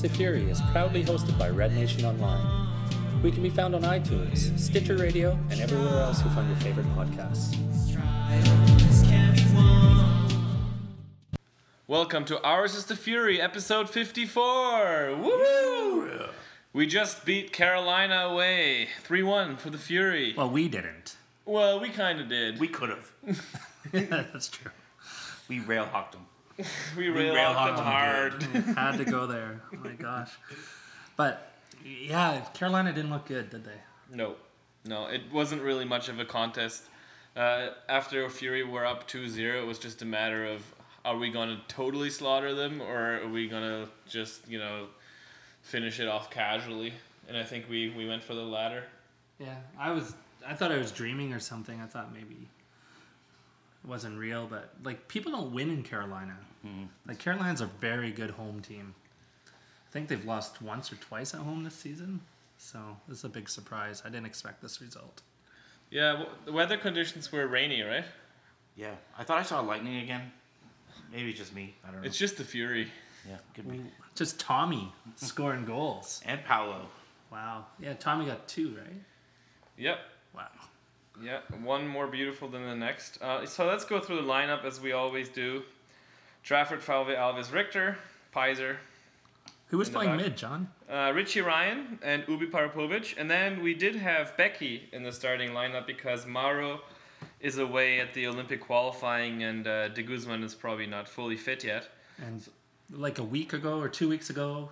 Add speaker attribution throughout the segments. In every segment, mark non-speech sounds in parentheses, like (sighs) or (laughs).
Speaker 1: Ours is the Fury is proudly hosted by Red Nation Online. We can be found on iTunes, Stitcher Radio, and everywhere else you find your favorite podcasts.
Speaker 2: Welcome to Ours is the Fury, episode 54. Woo! We just beat Carolina away 3 1 for the Fury.
Speaker 3: Well, we didn't.
Speaker 2: Well, we kind of did.
Speaker 4: We could have. (laughs)
Speaker 3: That's true.
Speaker 4: We rail hawked them. (laughs)
Speaker 2: we railed
Speaker 4: rail
Speaker 2: them
Speaker 4: hocked them
Speaker 2: hard.
Speaker 3: Had to go there. (laughs) Oh my gosh. But yeah, Carolina didn't look good, did they?
Speaker 2: no, no, it wasn't really much of a contest. Uh, after Fury were up 2 0, it was just a matter of are we going to totally slaughter them or are we going to just, you know, finish it off casually? And I think we, we went for the latter.
Speaker 3: Yeah, I was. I thought I was dreaming or something. I thought maybe it wasn't real, but like people don't win in Carolina. Like Carolina's a very good home team. I think they've lost once or twice at home this season, so this is a big surprise. I didn't expect this result.
Speaker 2: Yeah, w- the weather conditions were rainy, right?
Speaker 4: Yeah. I thought I saw lightning again. Maybe just me. I don't know.
Speaker 2: It's just the Fury.
Speaker 4: yeah, could be.
Speaker 3: Just Tommy scoring goals. (laughs)
Speaker 4: And Paulo.
Speaker 3: Wow. Yeah, Tommy got two, right?
Speaker 2: Yep.
Speaker 3: Wow.
Speaker 2: Yeah, one more beautiful than the next. Uh, so let's go through the lineup as we always do. Trafford, Falvey, Alves, Richter, Peiser,
Speaker 3: Who was playing mid, John?
Speaker 2: uh, Richie Ryan, and Ubiparipovic. And then we did have Beckie in the starting lineup because Mauro is away at the Olympic qualifying, and uh, De Guzman is probably not fully fit yet.
Speaker 3: And like a week ago or two weeks ago,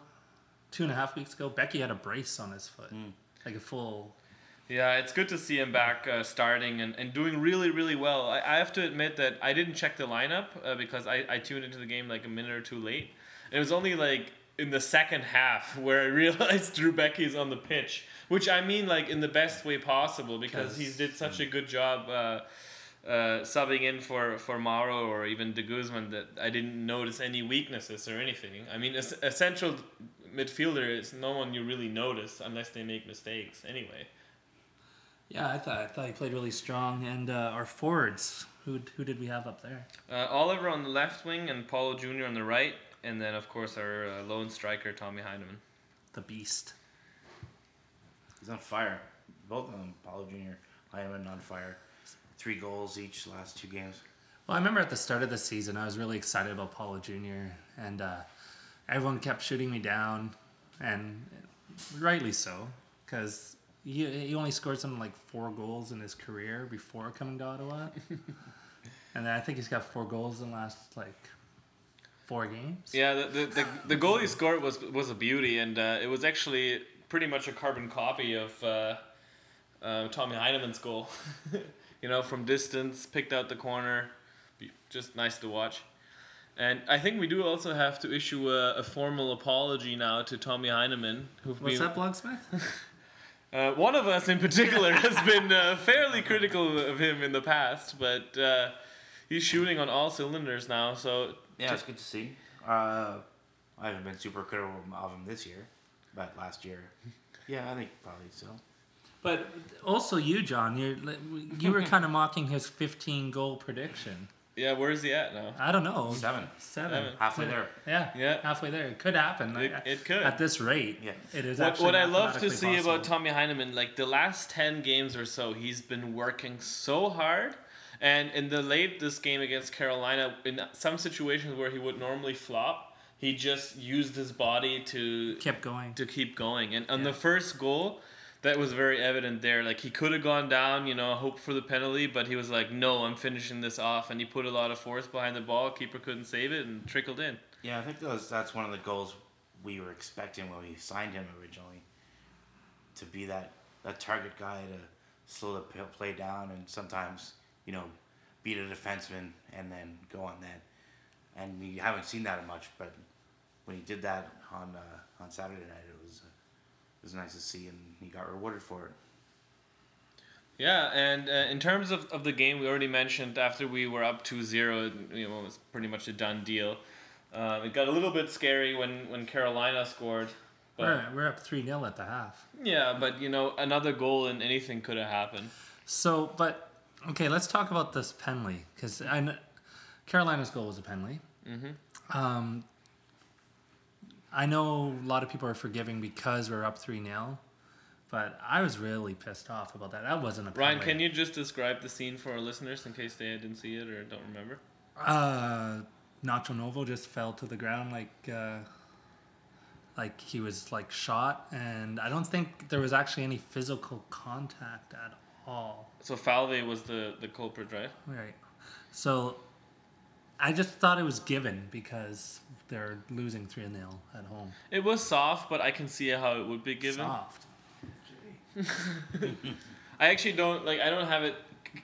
Speaker 3: two and a half weeks ago, Beckie had a brace on his foot, like a full.
Speaker 2: Yeah, it's good to see him back uh, starting and, and doing really, really well. I, I have to admit that I didn't check the lineup uh, because I, I tuned into the game like a minute or two late. It was only like in the second half (laughs) where I (laughs) realized Drew Beckie's on the pitch, which I mean like in the best way possible because he did such a good job uh, uh, subbing in for, for Mauro or even De Guzman that I didn't notice any weaknesses or anything. I mean, a, a central midfielder is no one you really notice unless they make mistakes anyway.
Speaker 3: Yeah, I thought I thought he played really strong. And uh, our forwards, who who did we have up there?
Speaker 2: Uh, Oliver on the left wing and Paulo Jr. on the right, and then of course our uh, lone striker Tommy Heinemann.
Speaker 3: The Beast.
Speaker 4: He's on fire. Both of them, Paulo Jr., Heinemann on fire. Three goals each last two games.
Speaker 3: Well, I remember at the start of the season, I was really excited about Paulo Jr. and uh, everyone kept shooting me down, and rightly so, because he, he only scored something like four goals in his career before coming to Ottawa, (laughs) and then I think he's got four goals in the last like four games.
Speaker 2: Yeah, the the, the, the goal he scored was was a beauty, and uh, it was actually pretty much a carbon copy of uh, uh, Tommy Heinemann's goal. (laughs) you know, from distance, picked out the corner, just nice to watch. And I think we do also have to issue a, a formal apology now to Tommy Heinemann, who've
Speaker 3: What's
Speaker 2: been
Speaker 3: that, Blogsmith? (laughs)
Speaker 2: Uh, one of us in particular has been uh, fairly critical of him in the past, but uh, he's shooting on all cylinders now. So
Speaker 4: Yeah, it's good to see. Uh, I haven't been super critical of him this year, but last year, (laughs) yeah, I think probably so.
Speaker 3: But also you, John, you you were (laughs) kind of mocking his 15 goal prediction.
Speaker 2: Yeah, where is he at now?
Speaker 3: I don't know.
Speaker 4: Seven.
Speaker 3: Seven.
Speaker 2: Seven.
Speaker 4: Halfway there.
Speaker 3: Yeah.
Speaker 2: Yeah.
Speaker 3: Halfway there. It could happen.
Speaker 2: It-
Speaker 3: Like,
Speaker 2: it could.
Speaker 3: At this rate.
Speaker 4: Yeah.
Speaker 3: It is
Speaker 2: What,
Speaker 3: actually
Speaker 2: what I love to
Speaker 3: mathematically
Speaker 2: see about. Tommy Heinemann, like the last 10 games or so, he's been working so hard. And in the late this game against Carolina, in some situations where he would normally flop, he just used his body to
Speaker 3: kept going.
Speaker 2: to keep going. And on
Speaker 3: Yeah.
Speaker 2: the first goal, that was very evident there. Like he could have gone down, you know, hope for the penalty, but he was like, "No, I'm finishing this off," and he put a lot of force behind the ball. Keeper couldn't save it and trickled in.
Speaker 4: Yeah, I think that was, that's one of the goals we were expecting when we signed him originally. To be that, that target guy to slow the play down and sometimes, you know, beat a defenseman and then go on that. And we haven't seen that much, but when he did that on uh, on Saturday night, it it was nice to see, and he got rewarded for it.
Speaker 2: Yeah, and uh, in terms of, of the game, we already mentioned after we were up 2-0, you know, it was pretty much a done deal. Uh, it got a little bit scary when, when Carolina scored. But
Speaker 3: We're, we're up 3 0 at the half.
Speaker 2: yeah, but you know, another goal and anything could have happened.
Speaker 3: So, but, okay, let's talk about this penalty. Because Carolina's goal was a penalty.
Speaker 2: Mhm.
Speaker 3: Um, I know a lot of people are forgiving because we're up 3 0, but I was really pissed off about that. That wasn't a
Speaker 2: Ryan, can you just describe the scene for our listeners in case they didn't see it or don't remember?
Speaker 3: Uh, Nacho Novo just fell to the ground like uh, like he was like shot, and I don't think there was actually any physical contact at all.
Speaker 2: So Falvey was the the culprit, right?
Speaker 3: Right. So I just thought it was given because they're losing 3 0 at home.
Speaker 2: It was soft, but I can see how it would be given.
Speaker 3: Soft. (laughs)
Speaker 2: I actually don't like. I don't have it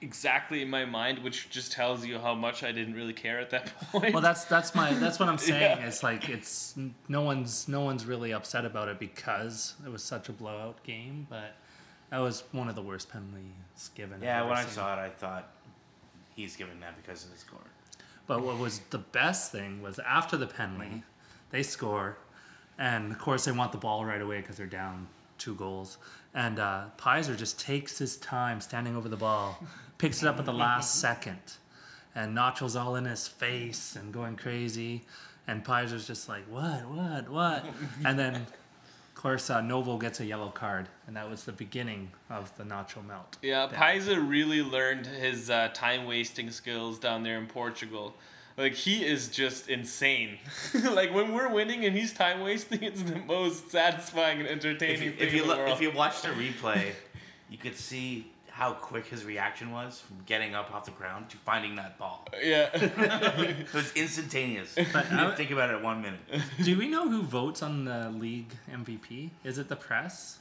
Speaker 2: exactly in my mind, which just tells you how much I didn't really care at that (laughs) point.
Speaker 3: Well, that's that's my that's what I'm (laughs) saying.
Speaker 2: Yeah.
Speaker 3: It's like it's no one's no one's really upset about it because it was such a blowout game, but that was one of the worst penalties given.
Speaker 4: Yeah,
Speaker 3: ever
Speaker 4: when I saw it, I thought he's giving that because of the score.
Speaker 3: But what was the best thing was after the penalty, they score, and of course they want the ball right away because they're down two goals. And uh, Peiser just takes his time standing over the ball, picks it up at the last (laughs) second, and Nacho's all in his face and going crazy, and Peiser's just like, what, what, what? and then, course, uh, Novo gets a yellow card, and that was the beginning of the Nacho melt.
Speaker 2: Yeah, Peiser really learned his uh, time wasting skills down there in Portugal. Like he is just insane. (laughs) like when we're winning and he's time wasting, it's the most satisfying and entertaining
Speaker 4: If you,
Speaker 2: thing
Speaker 4: if you
Speaker 2: in the
Speaker 4: look,
Speaker 2: world.
Speaker 4: if you watch the (laughs) replay, you could see how quick his reaction was from getting up off the ground to finding that ball.
Speaker 2: yeah, (laughs)
Speaker 4: It was instantaneous.
Speaker 3: But I-
Speaker 4: didn't think about it one minute.
Speaker 3: Do we know who votes on the league MVP? Is it the press?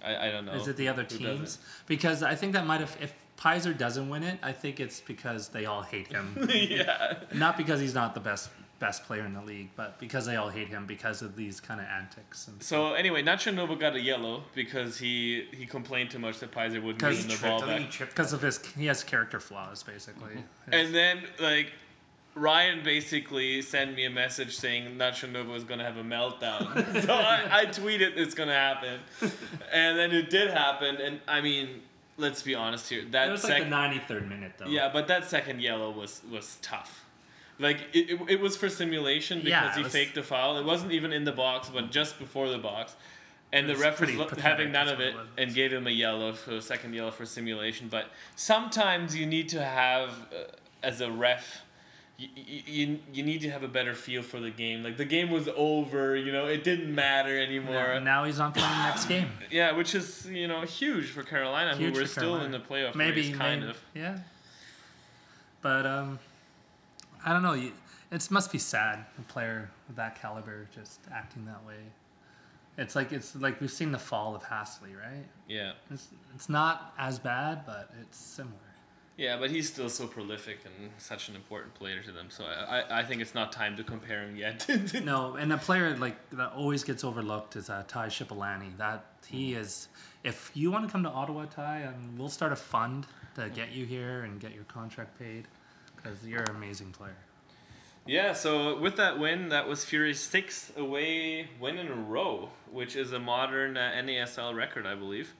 Speaker 2: I, I don't know.
Speaker 3: Is it the other teams? Because I think that might have. If Peiser doesn't win it, I think it's because they all hate him. (laughs)
Speaker 2: yeah.
Speaker 3: not because he's not the best best player in the league, but because they all hate him because of these kind of antics. And
Speaker 2: So anyway, Nacho Novo got a yellow because he he complained too much that Peiser wouldn't give him the ball back.
Speaker 3: because of his, he has character flaws basically. Mm-hmm.
Speaker 2: And then like Ryan basically sent me a message saying Nacho Novo is gonna have a meltdown. (laughs) so I, I tweeted it's gonna happen, and then it did happen. And I mean, let's be honest here. That
Speaker 3: it was
Speaker 2: sec-
Speaker 3: like the 93rd minute though.
Speaker 2: yeah, but that second yellow was was tough. Like it, it, it was for simulation because
Speaker 3: Yeah,
Speaker 2: he
Speaker 3: was-
Speaker 2: faked the foul. It wasn't even in the box, but just before the box. And the ref was having none of it and gave him a yellow, for a second yellow for simulation. But sometimes you need to have, uh, as a ref, you, you, you need to have a better feel for the game. Like the game was over, you know, it didn't matter anymore.
Speaker 3: Now, now he's on playing the next (sighs) game.
Speaker 2: Yeah, which is you know huge for Carolina,
Speaker 3: Huge
Speaker 2: who were still in the playoff
Speaker 3: Maybe
Speaker 2: race, kind
Speaker 3: maybe-
Speaker 2: of.
Speaker 3: Yeah. But um, I don't know. you- It must be sad a player of that caliber just acting that way. It's like it's like we've seen the fall of Hasley, right?
Speaker 2: Yeah,
Speaker 3: It's it's not as bad, but it's similar.
Speaker 2: yeah, but he's still so prolific and such an important player to them. So I, I, I think it's not time to compare him yet. (laughs)
Speaker 3: No, and a player like that always gets overlooked is uh, Ty Shipalane. That he is. If you want to come to Ottawa, Ty, um, we'll start a fund to get you here and get your contract paid because you're an amazing player.
Speaker 2: Yeah, so with that win, that was Fury's sixth away win in a row, which is a modern uh, NASL record, I believe.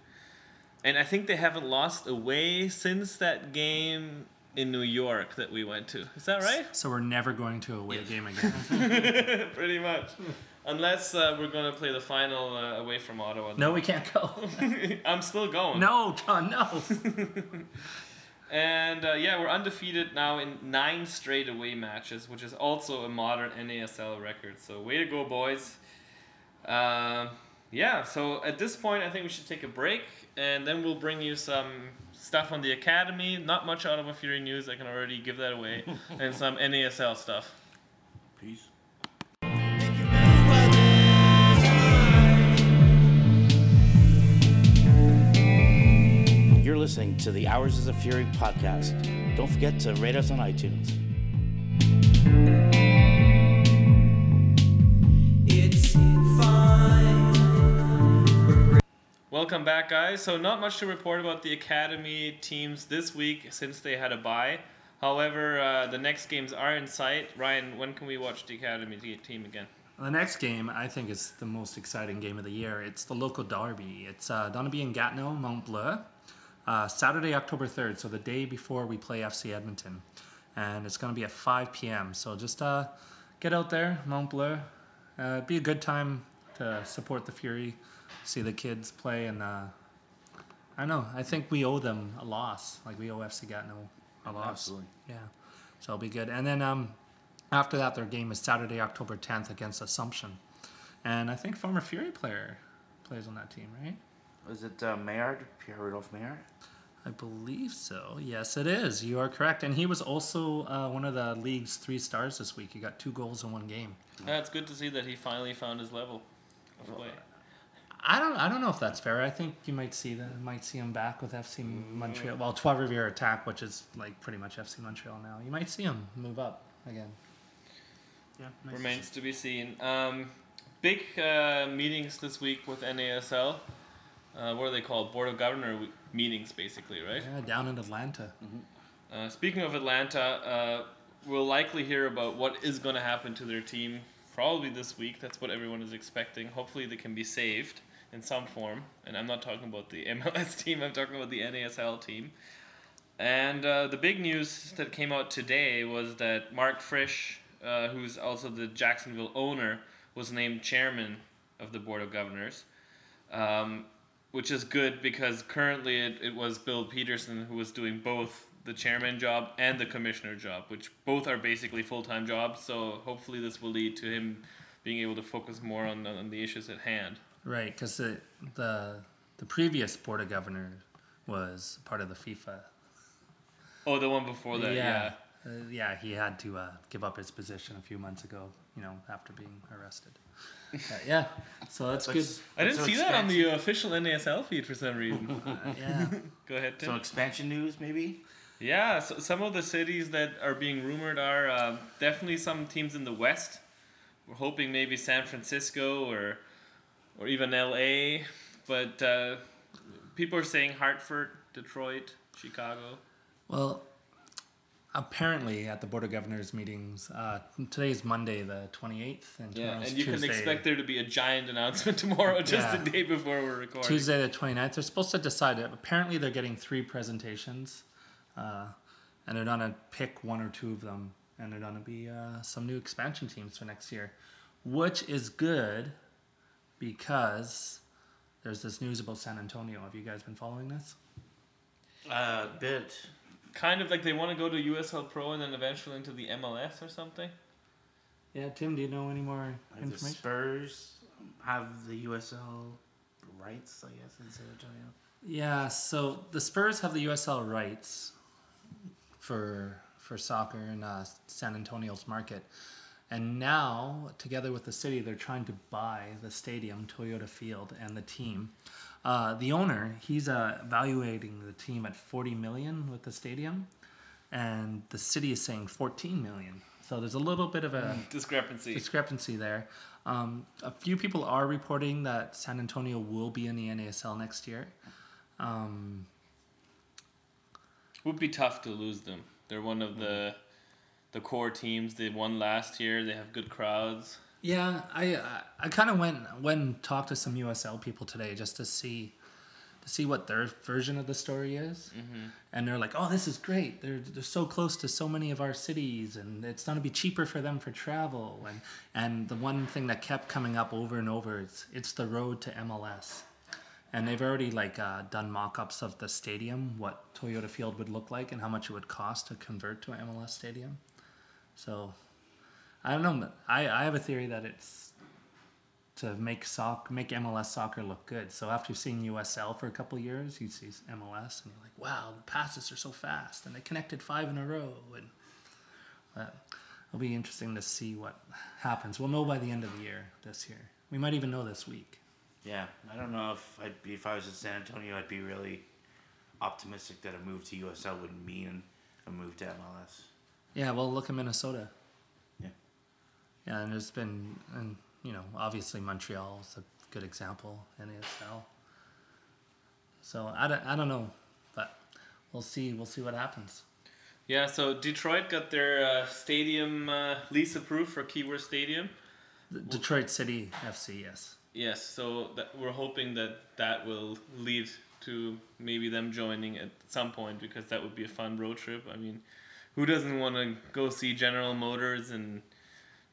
Speaker 2: And I think they haven't lost away since that game in New York that we went to. Is that right?
Speaker 3: So we're never going to a away game again. (laughs)
Speaker 2: Pretty much. Unless uh, we're going to play the final uh, away from Ottawa.
Speaker 3: no, we can't go. (laughs)
Speaker 2: I'm still going.
Speaker 3: no, John, no. (laughs)
Speaker 2: And uh, yeah, we're undefeated now in nine straight away matches, which is also a modern NASL record. So way to go, boys. Uh, yeah, so at this point, I think we should take a break, and then we'll bring you some stuff on the academy. Not much out of a Fury news, I can already give that away, (laughs) and some NASL stuff.
Speaker 4: Peace. Listening to the Ours is the Fury podcast. Don't forget to rate us on iTunes.
Speaker 5: It's fine.
Speaker 2: Welcome back, guys. So, not much to report about the academy teams this week since they had a bye. However, uh, the next games are in sight. Ryan, when can we watch the academy team again?
Speaker 3: The next game, I think, is the most exciting game of the year. It's the local derby. It's uh, Donaby and Gatineau, Mont Bleu, uh, Saturday, October 3rd, so the day before we play FC Edmonton. And it's going to be at 5 p.m. So just uh, get out there, Mont Bleu, uh, it'd be a good time to support the Fury, see the kids play, and uh, I don't know. I think we owe them a loss. Like we owe FC Gatineau a loss.
Speaker 4: Absolutely.
Speaker 3: Yeah, so it'll be good. And then um, after that, their game is Saturday, October 10th against Assumption, and I think former Fury player plays on that team, right?
Speaker 4: Was it uh, Mayard, Pierre Rudolph Mayard?
Speaker 3: I believe so. Yes, it is. You are correct. And he was also uh, one of the league's three stars this week. He got two goals in one game.
Speaker 2: Yeah, it's good to see that he finally found his level of play.
Speaker 3: I don't. I don't know if that's fair. I think you might see that. Might see him back with FC Montreal. Well, Trois Rivières attack, which is like pretty much FC Montreal now. You might see him move up again. Yeah. nice to
Speaker 2: Remains to be seen. Um, big uh, meetings this week with NASL. Uh, what are they called? Board of Governor meetings, basically, right?
Speaker 3: Yeah, down in Atlanta.
Speaker 2: Uh, speaking of Atlanta, uh, we'll likely hear about what is going to happen to their team probably this week. That's what everyone is expecting. Hopefully, they can be saved in some form. And I'm not talking about the (laughs) MLS team, I'm talking about the NASL team. And uh, the big news that came out today was that Mark Frisch, uh, who's also the Jacksonville owner, was named chairman of the Board of Governors. Um, which is good because currently it, it was Bill Peterson who was doing both the chairman job and the commissioner job, which both are basically full time jobs. So hopefully this will lead to him being able to focus more on, on the issues at hand.
Speaker 3: Right, because the, the the previous board of governors was part of the FIFA.
Speaker 2: Oh, the one before that, yeah.
Speaker 3: Uh, yeah, he had to uh, give up his position a few months ago. You know, after being arrested. Uh, yeah, so that's good.
Speaker 4: Let's-
Speaker 2: I didn't
Speaker 4: some
Speaker 2: see that on the uh, official NASL feed for some reason. (laughs)
Speaker 3: Uh, yeah,
Speaker 2: Go ahead, Tim.
Speaker 4: Some expansion news, maybe?
Speaker 2: Yeah, so some of the cities that are being rumored are um, definitely some teams in the West. We're hoping maybe San Francisco or or even LA, but uh, people are saying Hartford, Detroit, Chicago.
Speaker 3: Well, apparently at the board of governors meetings, uh, today's Monday the twenty eighth, and
Speaker 2: Yeah,
Speaker 3: tomorrow's
Speaker 2: and you
Speaker 3: Tuesday.
Speaker 2: can expect there to be a giant announcement (laughs) tomorrow, just
Speaker 3: Yeah.
Speaker 2: the day before we're recording.
Speaker 3: Tuesday the 29th. They're supposed to decide it. Apparently, they're getting three presentations, uh, and they're gonna pick one or two of them, and they're gonna be uh, some new expansion teams for next year, which is good because there's this news about San Antonio. Have you guys been following this?
Speaker 4: Uh, bit.
Speaker 2: Kind of like they want to go to USL Pro and then eventually into the MLS or something.
Speaker 3: Yeah, Tim, do you know any more
Speaker 4: The
Speaker 3: information?
Speaker 4: Spurs have the USL rights, I guess, in San Antonio.
Speaker 3: Yeah, so the Spurs have the USL rights for for soccer in uh, San Antonio's market, and now together with the city, they're trying to buy the stadium, Toyota Field, and the team. Uh, the owner, he's uh, evaluating the team at forty million with the stadium, and the city is saying fourteen million. So there's a little bit of a (laughs)
Speaker 2: Discrepancy.
Speaker 3: discrepancy there. Um, a few people are reporting that San Antonio will be in the NASL next year. Um,
Speaker 2: Would be tough to lose them. They're one of the the core teams. They won last year. They have good crowds.
Speaker 3: Yeah, I I, kind of went went and talked to some USL people today just to see to see what their version of the story is, and they're like, "Oh, this is great! They're they're so close to so many of our cities, and it's going to be cheaper for them for travel." And and the one thing that kept coming up over and over is it's the road to MLS. and they've already like uh, done mock-ups of the stadium, what Toyota Field would look like, and how much it would cost to convert to an MLS stadium. So, I don't know. But I I have a theory that it's to make soc make MLS soccer look good. So after seeing USL for a couple years, you see MLS, and you're like, wow, the passes are so fast, and they connected five in a row, and uh, it'll be interesting to see what happens. We'll know by the end of the year this year. We might even know this week.
Speaker 4: Yeah, I don't know if I'd be if I was in San Antonio, I'd be really optimistic that a move to USL would mean a move to MLS.
Speaker 3: Yeah, well, look at Minnesota. And there's been, and you know, obviously Montreal is a good example, NASL. So I don't, I don't know, but we'll see. We'll see what happens.
Speaker 2: Yeah, so Detroit got their uh, stadium uh, lease approved for Keyworth Stadium.
Speaker 3: The Detroit City FC, yes.
Speaker 2: Yes, so that we're hoping that that will lead to maybe them joining at some point because that would be a fun road trip. I mean, who doesn't want to go see General Motors and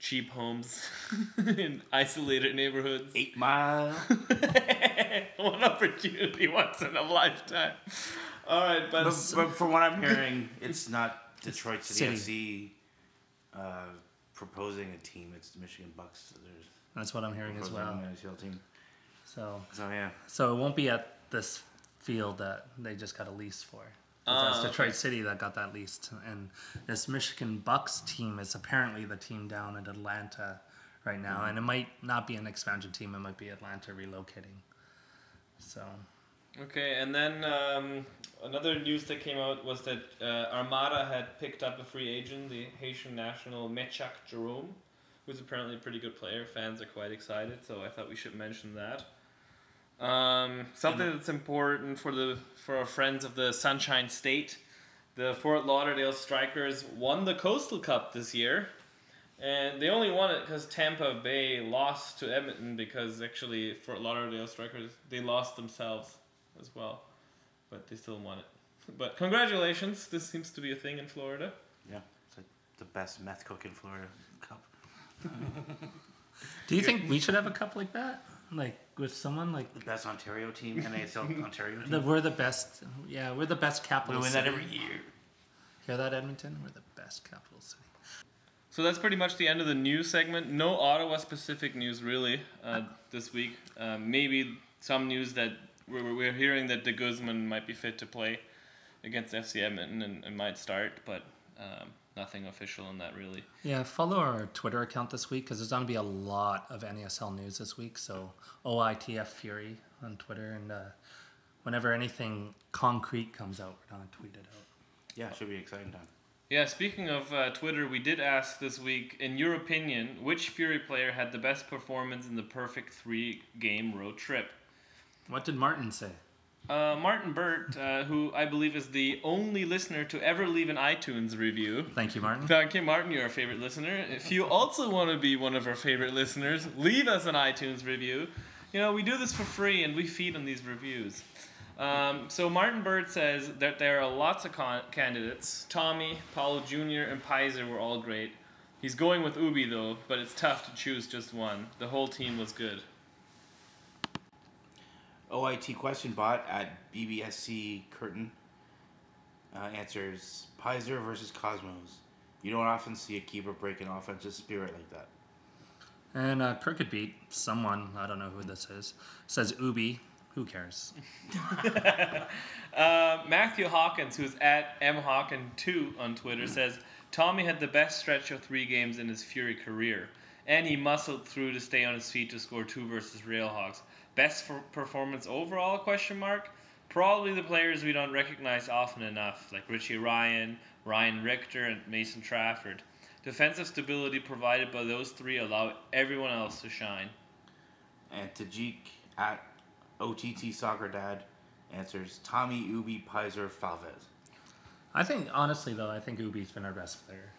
Speaker 2: cheap homes (laughs) in isolated neighborhoods.
Speaker 4: Eight Mile. (laughs)
Speaker 2: One opportunity once in a lifetime. All right, but,
Speaker 4: But, but from what I'm (laughs) hearing, it's not Detroit City,
Speaker 3: City.
Speaker 4: FC uh, proposing a team. It's the Michigan Bucks. that There's
Speaker 3: That's what I'm hearing as well.
Speaker 4: an NHL team.
Speaker 3: So,
Speaker 4: So yeah,
Speaker 3: so it won't be at this field that they just got a lease for. That's Detroit. City that got that leased, and this Michigan Bucks team is apparently the team down in Atlanta right now, and it might not be an expansion team. It might be Atlanta relocating. So
Speaker 2: Okay, and then um, another news that came out was that uh, Armada had picked up a free agent, the Haitian national Mechack Jerome, who's apparently a pretty good player. Fans are quite excited, so I thought we should mention that. Um, something that's important for the for our friends of the Sunshine State, the Fort Lauderdale Strikers won the Coastal Cup this year, and they only won it because Tampa Bay lost to Edmonton because actually Fort Lauderdale Strikers they lost themselves as well, but they still won it. (laughs) But congratulations! This seems to be a thing in Florida.
Speaker 4: yeah, it's like the best meth cook in Florida cup. (laughs)
Speaker 3: Do you think we should have a cup like that? Like with someone like
Speaker 4: The best Ontario team, NASL (laughs) Ontario team.
Speaker 3: the, we're the best. Yeah, we're the best capital.
Speaker 4: we win
Speaker 3: city.
Speaker 4: that every year.
Speaker 3: Hear that, Edmonton? We're the best capital city.
Speaker 2: So that's pretty much the end of the news segment. No Ottawa specific news really uh, this week. Um, maybe some news that we're, we're hearing that De Guzman might be fit to play against FC Edmonton and, and might start, but um, nothing official in that really.
Speaker 3: Yeah, follow our Twitter account this week because there's going to be a lot of NASL news this week. So OITF Fury on Twitter, and uh, whenever anything concrete comes out, we're going to tweet it out.
Speaker 4: Yeah, it should be exciting time.
Speaker 2: Yeah, speaking of uh, Twitter, we did ask this week, in your opinion, which Fury player had the best performance in the perfect three game road trip?
Speaker 3: What did Martin say?
Speaker 2: Uh, Martin Burt, uh, who I believe is the only listener to ever leave an iTunes review.
Speaker 3: Thank you, Martin.
Speaker 2: Thank you, Martin. You're our favorite listener. If you also want to be one of our favorite listeners, leave us an iTunes review. You know, we do this for free and we feed on these reviews. Um, so Martin Bird says that there are lots of con- candidates. Tommy, Paulo Jr., and Peiser were all great. He's going with Ubi though, but it's tough to choose just one. The whole team was good.
Speaker 4: OIT question bot at BBSC Curtin uh, answers Peiser versus Cosmos. You don't often see a keeper break an offensive spirit like that.
Speaker 3: And uh, Crooked Beat, someone, I don't know who this is, says Ubi. Who cares? (laughs)
Speaker 2: Uh, Matthew Hawkins, who's at mhawkin2 on Twitter, says Tommy had the best stretch of three games in his Fury career, and he muscled through to stay on his feet to score two versus Railhawks. Best for performance overall? Question mark. Probably the players we don't recognize often enough, like Richie Ryan, Ryan Richter, and Mason Trafford. Defensive stability provided by those three allow everyone else to shine.
Speaker 4: And Tajik at OTT Soccer Dad answers Tommy Ubi Peiser Falvez.
Speaker 3: I think, honestly, though, I think Ubi's been our best player.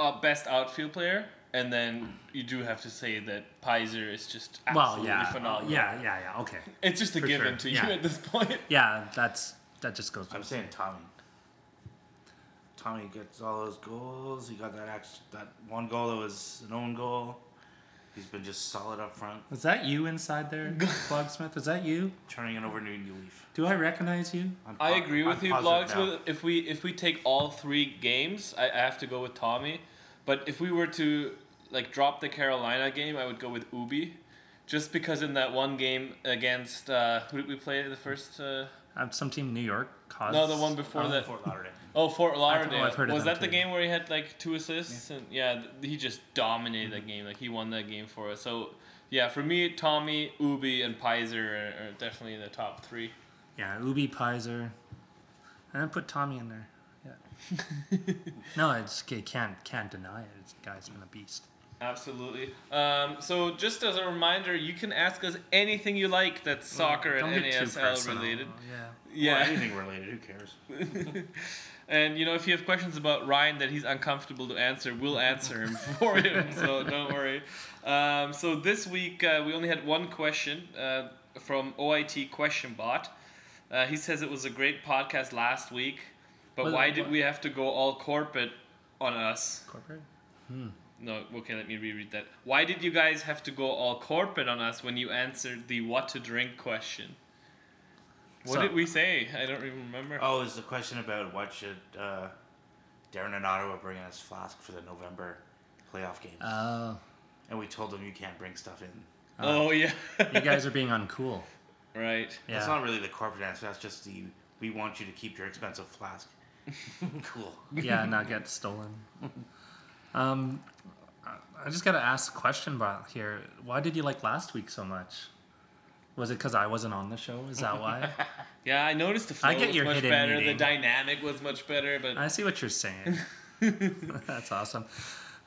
Speaker 2: uh, best outfield player, and then you do have to say that Peiser is just
Speaker 3: Well, yeah.
Speaker 2: Oh, phenomenal.
Speaker 3: Yeah, yeah, yeah. Okay.
Speaker 2: it's just a
Speaker 3: For
Speaker 2: given
Speaker 3: sure,
Speaker 2: to
Speaker 3: yeah.
Speaker 2: you at this point. (laughs)
Speaker 3: Yeah, that's that just goes.
Speaker 4: I'm saying Tommy. Tommy gets all those goals. He got that act- that one goal that was an own goal. He's been just solid up front,
Speaker 3: Was that you inside there, (laughs) Blogsmith? Was that you?
Speaker 4: turning it over new new leaf.
Speaker 3: Do I recognize you?
Speaker 4: I'm
Speaker 2: I agree with
Speaker 4: I'm
Speaker 2: you,
Speaker 4: positive
Speaker 2: Blogs.
Speaker 4: now.
Speaker 2: If we if we take all three games, I, I have to go with Tommy. But if we were to like drop the Carolina game, I would go with Ubi, just because in that one game against uh, who did we play the first? Uh,
Speaker 3: Um, some team New York. Cause,
Speaker 2: no, the one before
Speaker 3: Oh,
Speaker 2: that.
Speaker 4: Fort Lauderdale.
Speaker 2: Oh, Fort Lauderdale.
Speaker 3: I've heard of
Speaker 2: was
Speaker 3: them
Speaker 2: that the game where he had like two assists? And yeah, th- he just dominated that game. Like he won that game for us. So yeah, for me, Tommy, Ubi, and Peiser are, are definitely in the top three.
Speaker 3: Yeah, Ubi Peiser. And then put Tommy in there. Yeah. (laughs) no, it's, just ca- can't can't deny it. This guy's been a beast.
Speaker 2: Absolutely. Um, so just as a reminder, you can ask us anything you like that's soccer and NASL
Speaker 3: personal.
Speaker 2: related.
Speaker 3: Yeah.
Speaker 2: Yeah.
Speaker 4: Or anything related. Who cares? (laughs)
Speaker 2: And you know, if you have questions about Ryan that he's uncomfortable to answer, we'll answer him (laughs) for him. So don't worry. Um, so this week uh, we only had one question uh, from OIT Question Bot. Uh, he says it was a great podcast last week, but
Speaker 3: Well,
Speaker 2: why
Speaker 3: what-
Speaker 2: did we have to go all corporate on us?
Speaker 3: Corporate.
Speaker 2: no, okay, let me reread that. Why did you guys have to go all corporate on us when you answered the what to drink question? What
Speaker 3: So-
Speaker 2: did we say? I don't even remember.
Speaker 4: Oh, it's the question about what should uh, Darren and Ottawa bring in as flask for the November playoff games,
Speaker 3: Uh,
Speaker 4: and we told them you can't bring stuff in.
Speaker 2: Oh, yeah.
Speaker 3: you guys are being uncool. (laughs)
Speaker 2: right.
Speaker 3: Yeah.
Speaker 4: That's not really the corporate answer. That's just the we want you to keep your expensive flask. (laughs) cool.
Speaker 3: yeah, not get stolen. Um, I- just gotta ask a question about here. Why did you like last week so much? Was it because I wasn't on the show? Is that why? (laughs)
Speaker 2: Yeah, I noticed the flow
Speaker 3: I get
Speaker 2: was
Speaker 3: your
Speaker 2: much
Speaker 3: hidden
Speaker 2: better.
Speaker 3: meaning.
Speaker 2: The dynamic was much better, but
Speaker 3: I see what you're saying. (laughs) That's awesome.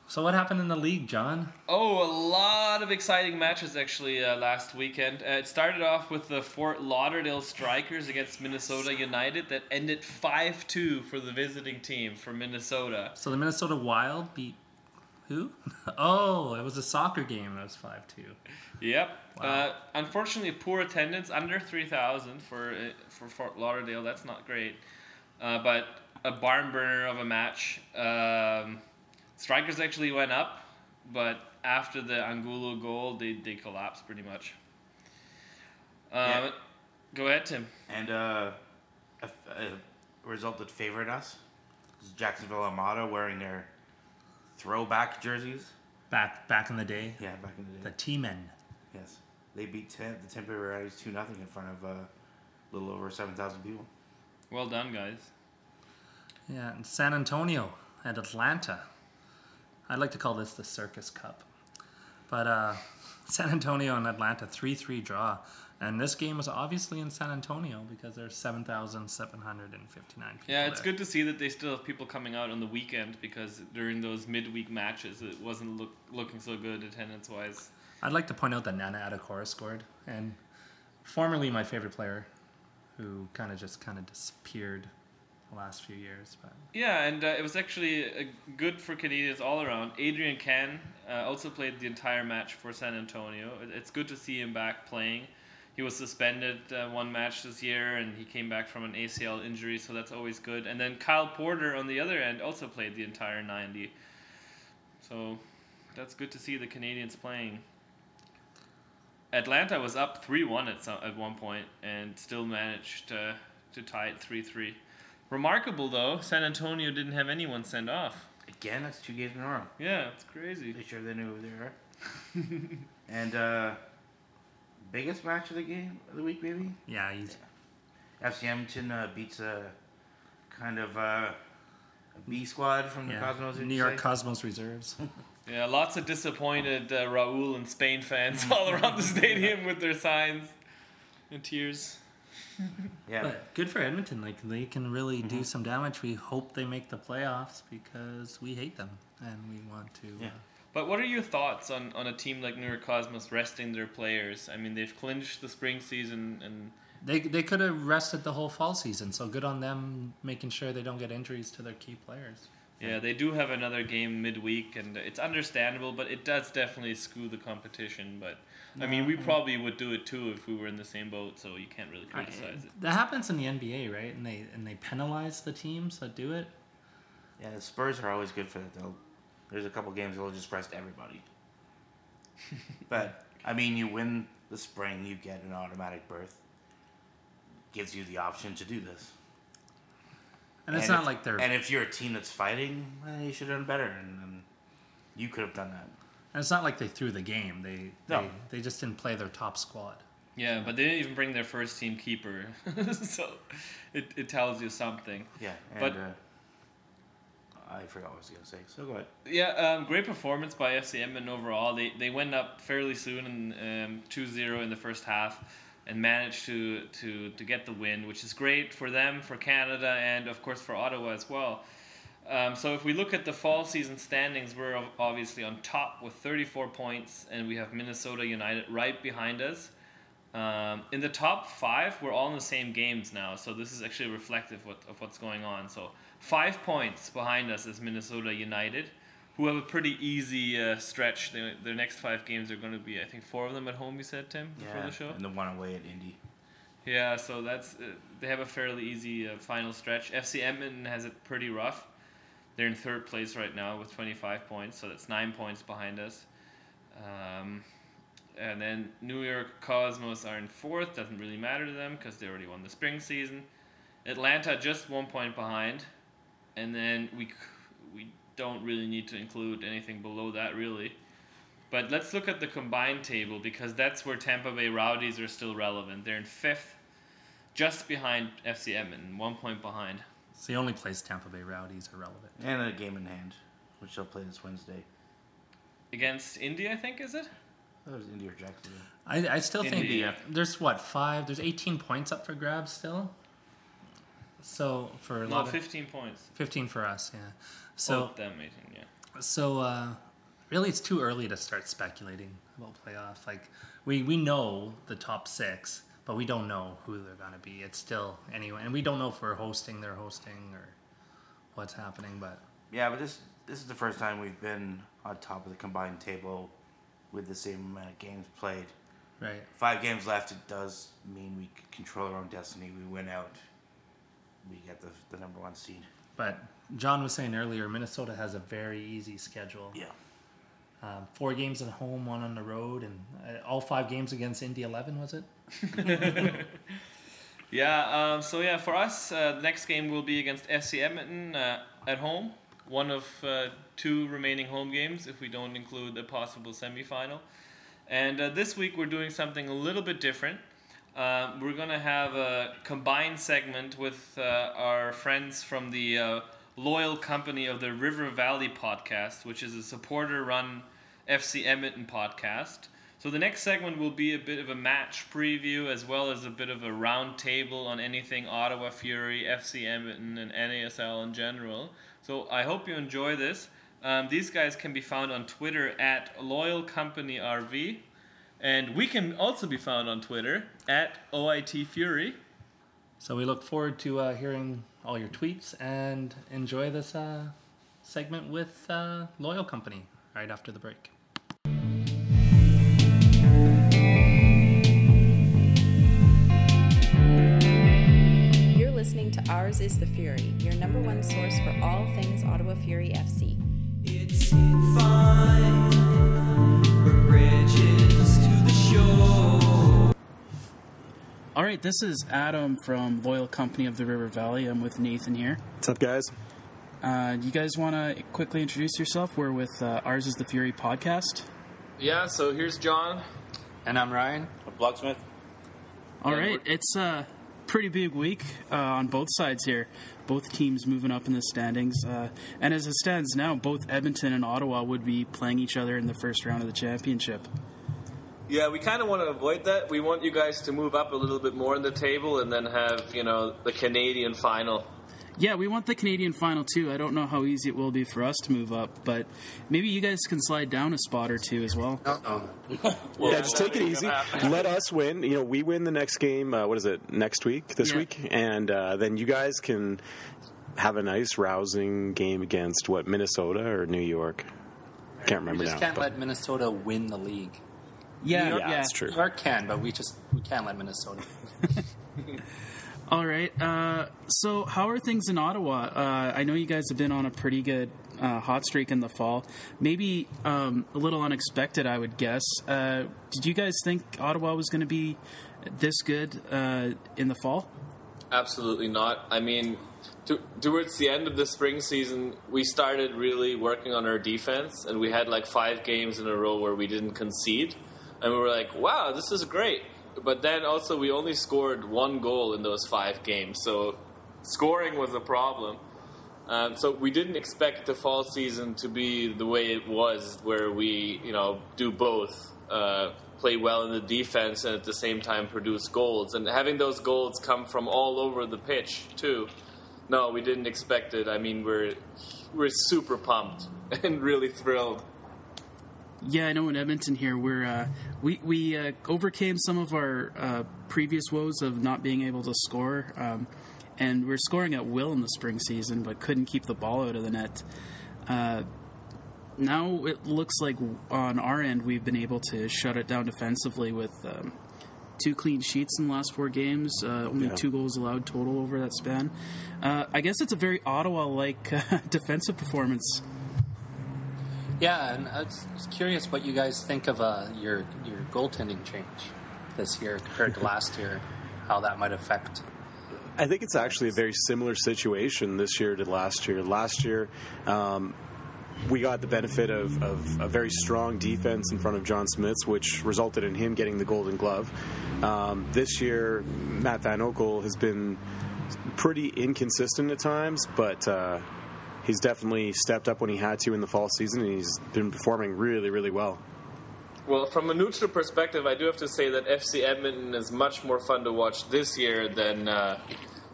Speaker 3: So what happened in the league, John?
Speaker 2: Oh, a lot of exciting matches actually uh, last weekend. Uh, it started off with the Fort Lauderdale Strikers against Minnesota United that ended 5 2 for the visiting team for Minnesota.
Speaker 3: So the Minnesota Wild beat who? (laughs) Oh, it was a soccer game. That was five two.
Speaker 2: Yep.
Speaker 3: Wow.
Speaker 2: Uh, unfortunately, poor attendance, under 3,000 for, uh, for Fort Lauderdale. That's not great. Uh, but a barn burner of a match. Um, Strikers actually went up, but after the Angulo goal, they, they collapsed pretty much. Um,
Speaker 4: Yeah.
Speaker 2: Go ahead, Tim.
Speaker 4: And uh, a, a result that favored us was Jacksonville Armada wearing their throwback jerseys.
Speaker 3: Back back in the day,
Speaker 4: Yeah, back in the day. the.
Speaker 3: T-men.
Speaker 4: Yes, they beat ten, the Tampa Bay Rays two nothing in front of uh, a little over seven thousand people.
Speaker 2: Well done, guys.
Speaker 3: Yeah, and San Antonio and Atlanta. I'd like to call this the Circus Cup. But uh, San Antonio and Atlanta 3 3 draw. And this game was obviously in San Antonio because there's 7,759 people.
Speaker 2: Yeah, it's
Speaker 3: there.
Speaker 2: good to see that they still have people coming out on the weekend because during those midweek matches, it wasn't look, looking so good attendance wise.
Speaker 3: I'd like to point out that Nana Attakora scored. And formerly my favorite player who kind of just kind of disappeared the last few years. But
Speaker 2: Yeah, and uh, it was actually uh, good for Canadians all around. Adrian Cann uh, also played the entire match for San Antonio. It's good to see him back playing. He was suspended uh, one match this year, and he came back from an ACL injury, so that's always good. And then Kyle Porter on the other end also played the entire 90. So that's good to see the Canadians playing. Atlanta was up 3 1 at, some, at one point and still managed to, to tie it 3 3. Remarkable though, San Antonio didn't have anyone sent off.
Speaker 4: Again, that's two games in a row.
Speaker 2: Yeah, it's crazy.
Speaker 4: They sure they knew who they were. (laughs) and uh, biggest match of the game of the week, maybe.
Speaker 3: yeah, he's,
Speaker 4: FC Edmonton uh, beats a kind of uh, a B squad from the
Speaker 3: yeah.
Speaker 4: Cosmos.
Speaker 3: New York
Speaker 4: say?
Speaker 3: Cosmos reserves. (laughs)
Speaker 2: Yeah, lots of disappointed uh, Raul and Spain fans (laughs) all around the stadium with their signs and tears. (laughs)
Speaker 4: Yeah,
Speaker 3: But good for Edmonton. Like they can really
Speaker 4: Mm-hmm.
Speaker 3: do some damage. We hope they make the playoffs because we hate them and we want to.
Speaker 4: Yeah.
Speaker 3: Uh,
Speaker 2: But what are your thoughts on, on a team like New York Cosmos resting their players? I mean, they've clinched the spring season, and
Speaker 3: they they could have rested the whole fall season. So good on them making sure they don't get injuries to their key players.
Speaker 2: yeah, they do have another game midweek, and it's understandable, but it does definitely skew the competition. But I mean, we probably would do it too if we were in the same boat, so you can't really
Speaker 3: I-
Speaker 2: criticize it.
Speaker 3: that happens in the NBA, right? And they and they penalize the teams that do it.
Speaker 4: yeah. The Spurs are always good for that. They'll, there's a couple games they'll just rest everybody. (laughs) but I mean, you win the spring, you get an automatic berth. Gives you the option to do this.
Speaker 3: And it's
Speaker 4: And
Speaker 3: not
Speaker 4: if-
Speaker 3: like they're
Speaker 4: And if you're a team that's fighting, well, you should have done better, and, and you could have done that.
Speaker 3: And it's not like they threw the game. They
Speaker 4: No.
Speaker 3: they, they just didn't play their top squad.
Speaker 2: Yeah, but they didn't even bring their first team keeper, (laughs) so it, it tells you something.
Speaker 4: Yeah, and
Speaker 2: But-
Speaker 4: uh, I forgot what I was gonna say. So go ahead.
Speaker 2: Yeah, um, great performance by FCM and overall. They, they went up fairly soon and um, 2-0 in the first half and managed to, to, to get the win, which is great for them, for Canada, and of course for Ottawa as well. Um, so if we look at the fall season standings, we're obviously on top with 34 points, and we have Minnesota United right behind us. Um, in the top five, we're all in the same games now, so this is actually reflective of, of what's going on. So five points behind us is Minnesota United, who have a pretty easy uh, stretch. Their, their next five games are going to be, I think, four of them at home. You said Tim before
Speaker 4: Yeah,
Speaker 2: the show.
Speaker 4: and the one away at Indy.
Speaker 2: Yeah, so that's uh, they have a fairly easy uh, final stretch. FC Edmonton has it pretty rough. They're in third place right now with 25 points, so that's nine points behind us. Um, and then New York Cosmos are in fourth. Doesn't really matter to them because they already won the spring season. Atlanta just one point behind, and then we we don't really need to include anything below that really. But let's look at the combined table because that's where Tampa Bay Rowdies are still relevant. They're in fifth, just behind FC Edmonton, one point behind.
Speaker 3: It's the only place Tampa Bay Rowdies are relevant.
Speaker 4: And a game in hand, which they'll play this Wednesday.
Speaker 2: Against Indy, I think, is it?
Speaker 4: That was Indy or Jacksonville.
Speaker 3: I, I still think
Speaker 2: Indy.
Speaker 3: there's what five. There's 18 points up for grabs still. So for a
Speaker 2: No,
Speaker 3: lot of
Speaker 2: 15 points.
Speaker 3: 15 for us, yeah. So
Speaker 2: Both them, 18, yeah.
Speaker 3: so uh, really, it's too early to start speculating about playoff. Like we we know the top six, but we don't know who they're gonna be. It's still anyway, and we don't know if we're hosting, they're hosting, or what's happening. But
Speaker 4: Yeah, but this this is the first time we've been on top of the combined table with the same amount of games played.
Speaker 3: right,
Speaker 4: Five games left. It does mean we control our own destiny. We win out. We get the the number one seed.
Speaker 3: but John was saying earlier, Minnesota has a very easy schedule.
Speaker 4: Yeah.
Speaker 3: Um, four games at home, one on the road, and uh, all five games against Indy 11, was it? (laughs)
Speaker 2: Yeah, um, so yeah, for us, uh, the next game will be against FC Edmonton uh, at home. One of uh, two remaining home games, if we don't include a possible semifinal. And uh, this week we're doing something a little bit different. Uh, we're gonna have a combined segment with uh, our friends from the loyal company of the River Valley podcast, which is a supporter-run FC Edmonton podcast. So the next segment will be a bit of a match preview as well as a bit of a round table on anything Ottawa Fury, FC Edmonton, and NASL in general. So I hope you enjoy this. Um, these guys can be found on Twitter at Loyal Company RV, and we can also be found on Twitter at OIT Fury.
Speaker 3: So we look forward to uh, hearing all your tweets and enjoy this uh, segment with uh, Loyal Company right after the break.
Speaker 6: You're listening to Ours is the Fury, your number one source for all things Ottawa Fury FC.
Speaker 5: It's fine. Bridges to the shore.
Speaker 7: All right, this is Adam from Loyal Company of the River Valley. I'm with Nathan here.
Speaker 8: What's up, guys?
Speaker 7: Uh, you guys want to quickly introduce yourself? We're with uh, Ours is the Fury podcast.
Speaker 2: Yeah, so here's John.
Speaker 1: And I'm Ryan.
Speaker 4: A Blogsmith.
Speaker 7: All
Speaker 2: Yeah,
Speaker 7: right, it's a pretty big week uh, on both sides here. Both teams moving up in the standings. Uh, and as it stands now, both Edmonton and Ottawa would be playing each other in the first round of the championship.
Speaker 2: Yeah, we kind of want to avoid that. We want you guys to move up a little bit more in the table and then have, you know, the Canadian final.
Speaker 7: Yeah, we want the Canadian final too. I don't know how easy it will be for us to move up, but maybe you guys can slide down a spot or two as well. Uh oh.
Speaker 8: Yeah, just take it easy. Let us win. You know, we win the next game. Uh, what is it? Next week? This
Speaker 7: Yeah.
Speaker 8: week, and uh, then you guys can have a nice, rousing game against what Minnesota or New York. Can't remember. Now.
Speaker 1: We just
Speaker 8: now.
Speaker 1: can't
Speaker 8: but-
Speaker 1: let Minnesota win the league.
Speaker 7: Yeah,
Speaker 8: yeah, that's true.
Speaker 1: New York can, but we just we can't let Minnesota. (laughs) (laughs)
Speaker 7: All right. Uh, so, how are things in Ottawa? Uh, I know you guys have been on a pretty good uh, hot streak in the fall. Maybe um, a little unexpected, I would guess. Uh, did you guys think Ottawa was going to be this good uh, in the fall?
Speaker 2: Absolutely not. I mean, to, towards the end of the spring season, we started really working on our defense, and we had like five games in a row where we didn't concede, and we were like, "Wow, this is great." But then also, we only scored one goal in those five games, so scoring was a problem. Um, so we didn't expect the fall season to be the way it was, where we, you know, do both, uh, play well in the defense and at the same time produce goals, and having those goals come from all over the pitch too. No, we didn't expect it. I mean, we're we're super pumped (laughs) and really thrilled.
Speaker 7: Yeah, I know in Edmonton here we're uh, we we uh, overcame some of our uh, previous woes of not being able to score, um, and we're scoring at will in the spring season, but couldn't keep the ball out of the net. Uh, now it looks like on our end we've been able to shut it down defensively with um, two clean sheets in the last four games, uh, only
Speaker 8: Yeah.
Speaker 7: two goals allowed total over that span. Uh, I guess it's a very Ottawa-like uh, (laughs) defensive performance.
Speaker 1: Yeah, and I was was curious what you guys think of uh, your your goaltending change this year compared to (laughs) last year. How that might affect.
Speaker 8: I think it's actually a very similar situation this year to last year. Last year, um, we got the benefit of, of a very strong defense in front of John Smits, which resulted in him getting the Golden Glove. Um, this year, Matt Van Oekel has been pretty inconsistent at times, but uh, he's definitely stepped up when he had to in the fall season, and he's been performing really, really well.
Speaker 2: Well, from a neutral perspective, I do have to say that FC Edmonton is much more fun to watch this year than uh,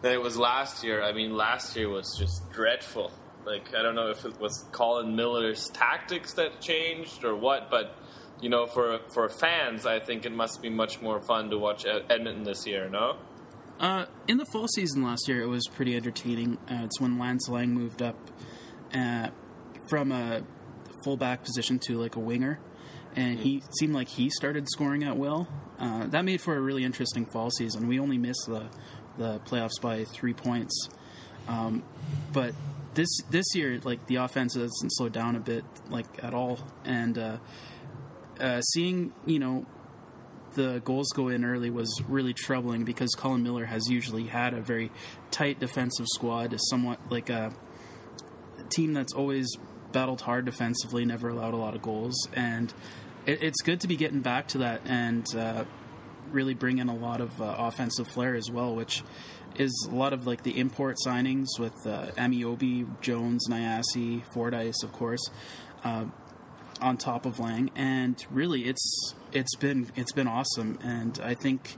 Speaker 2: than it was last year. I mean, last year was just dreadful. Like, I don't know if it was Colin Miller's tactics that changed or what, but you know, for for fans, I think it must be much more fun to watch Ed- Edmonton this year. No.
Speaker 7: Uh, in the fall season last year, it was pretty entertaining. Uh, it's when Lance Laing moved up uh, from a fullback position to like a winger, and he seemed like he started scoring at will. Uh, that made for a really interesting fall season. We only missed the the playoffs by three points, um, but this this year, like the offense hasn't slowed down a bit, like at all, and uh, uh, seeing you know the goals go in early was really troubling because Colin Miller has usually had a very tight defensive squad, is somewhat like a team that's always battled hard defensively, never allowed a lot of goals, and it, it's good to be getting back to that and uh, really bring in a lot of uh, offensive flair as well, which is a lot of like the import signings with uh, Ameobi, Jones, Nyassi, Fordyce, of course. Uh, on top of Laing, and really, it's it's been it's been awesome, and I think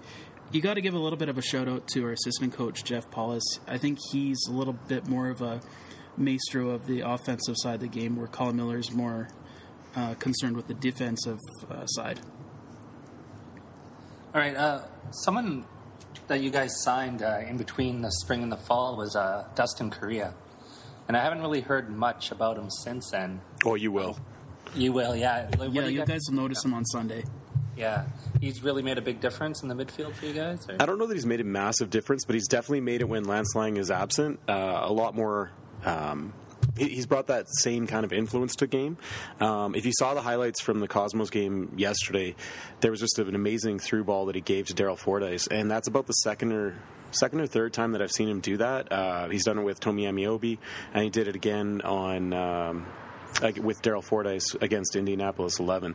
Speaker 7: you got to give a little bit of a shout out to our assistant coach Jeff Paulus. I think he's a little bit more of a maestro of the offensive side of the game, where Colin Miller is more uh, concerned with the defensive uh, side.
Speaker 1: All right, uh, someone that you guys signed uh, in between the spring and the fall was uh, Dustin Corea, and I haven't really heard much about him since then.
Speaker 8: Oh, you will.
Speaker 1: You will, yeah. Like, what
Speaker 7: yeah,
Speaker 1: do
Speaker 7: you
Speaker 1: got-
Speaker 7: guys will notice him on Sunday.
Speaker 1: Yeah, he's really made a big difference in the midfield for you guys. Or?
Speaker 8: I don't know that he's made a massive difference, but he's definitely made it when Lance Laing is absent. Uh, a lot more. Um, he's brought that same kind of influence to game. Um, if you saw the highlights from the Cosmos game yesterday, there was just an amazing through ball that he gave to Daryl Fordyce, and that's about the second or second or third time that I've seen him do that. Uh, he's done it with Tomi Ameobi, and he did it again on. Um, like with Daryl Fordyce against Indianapolis 11.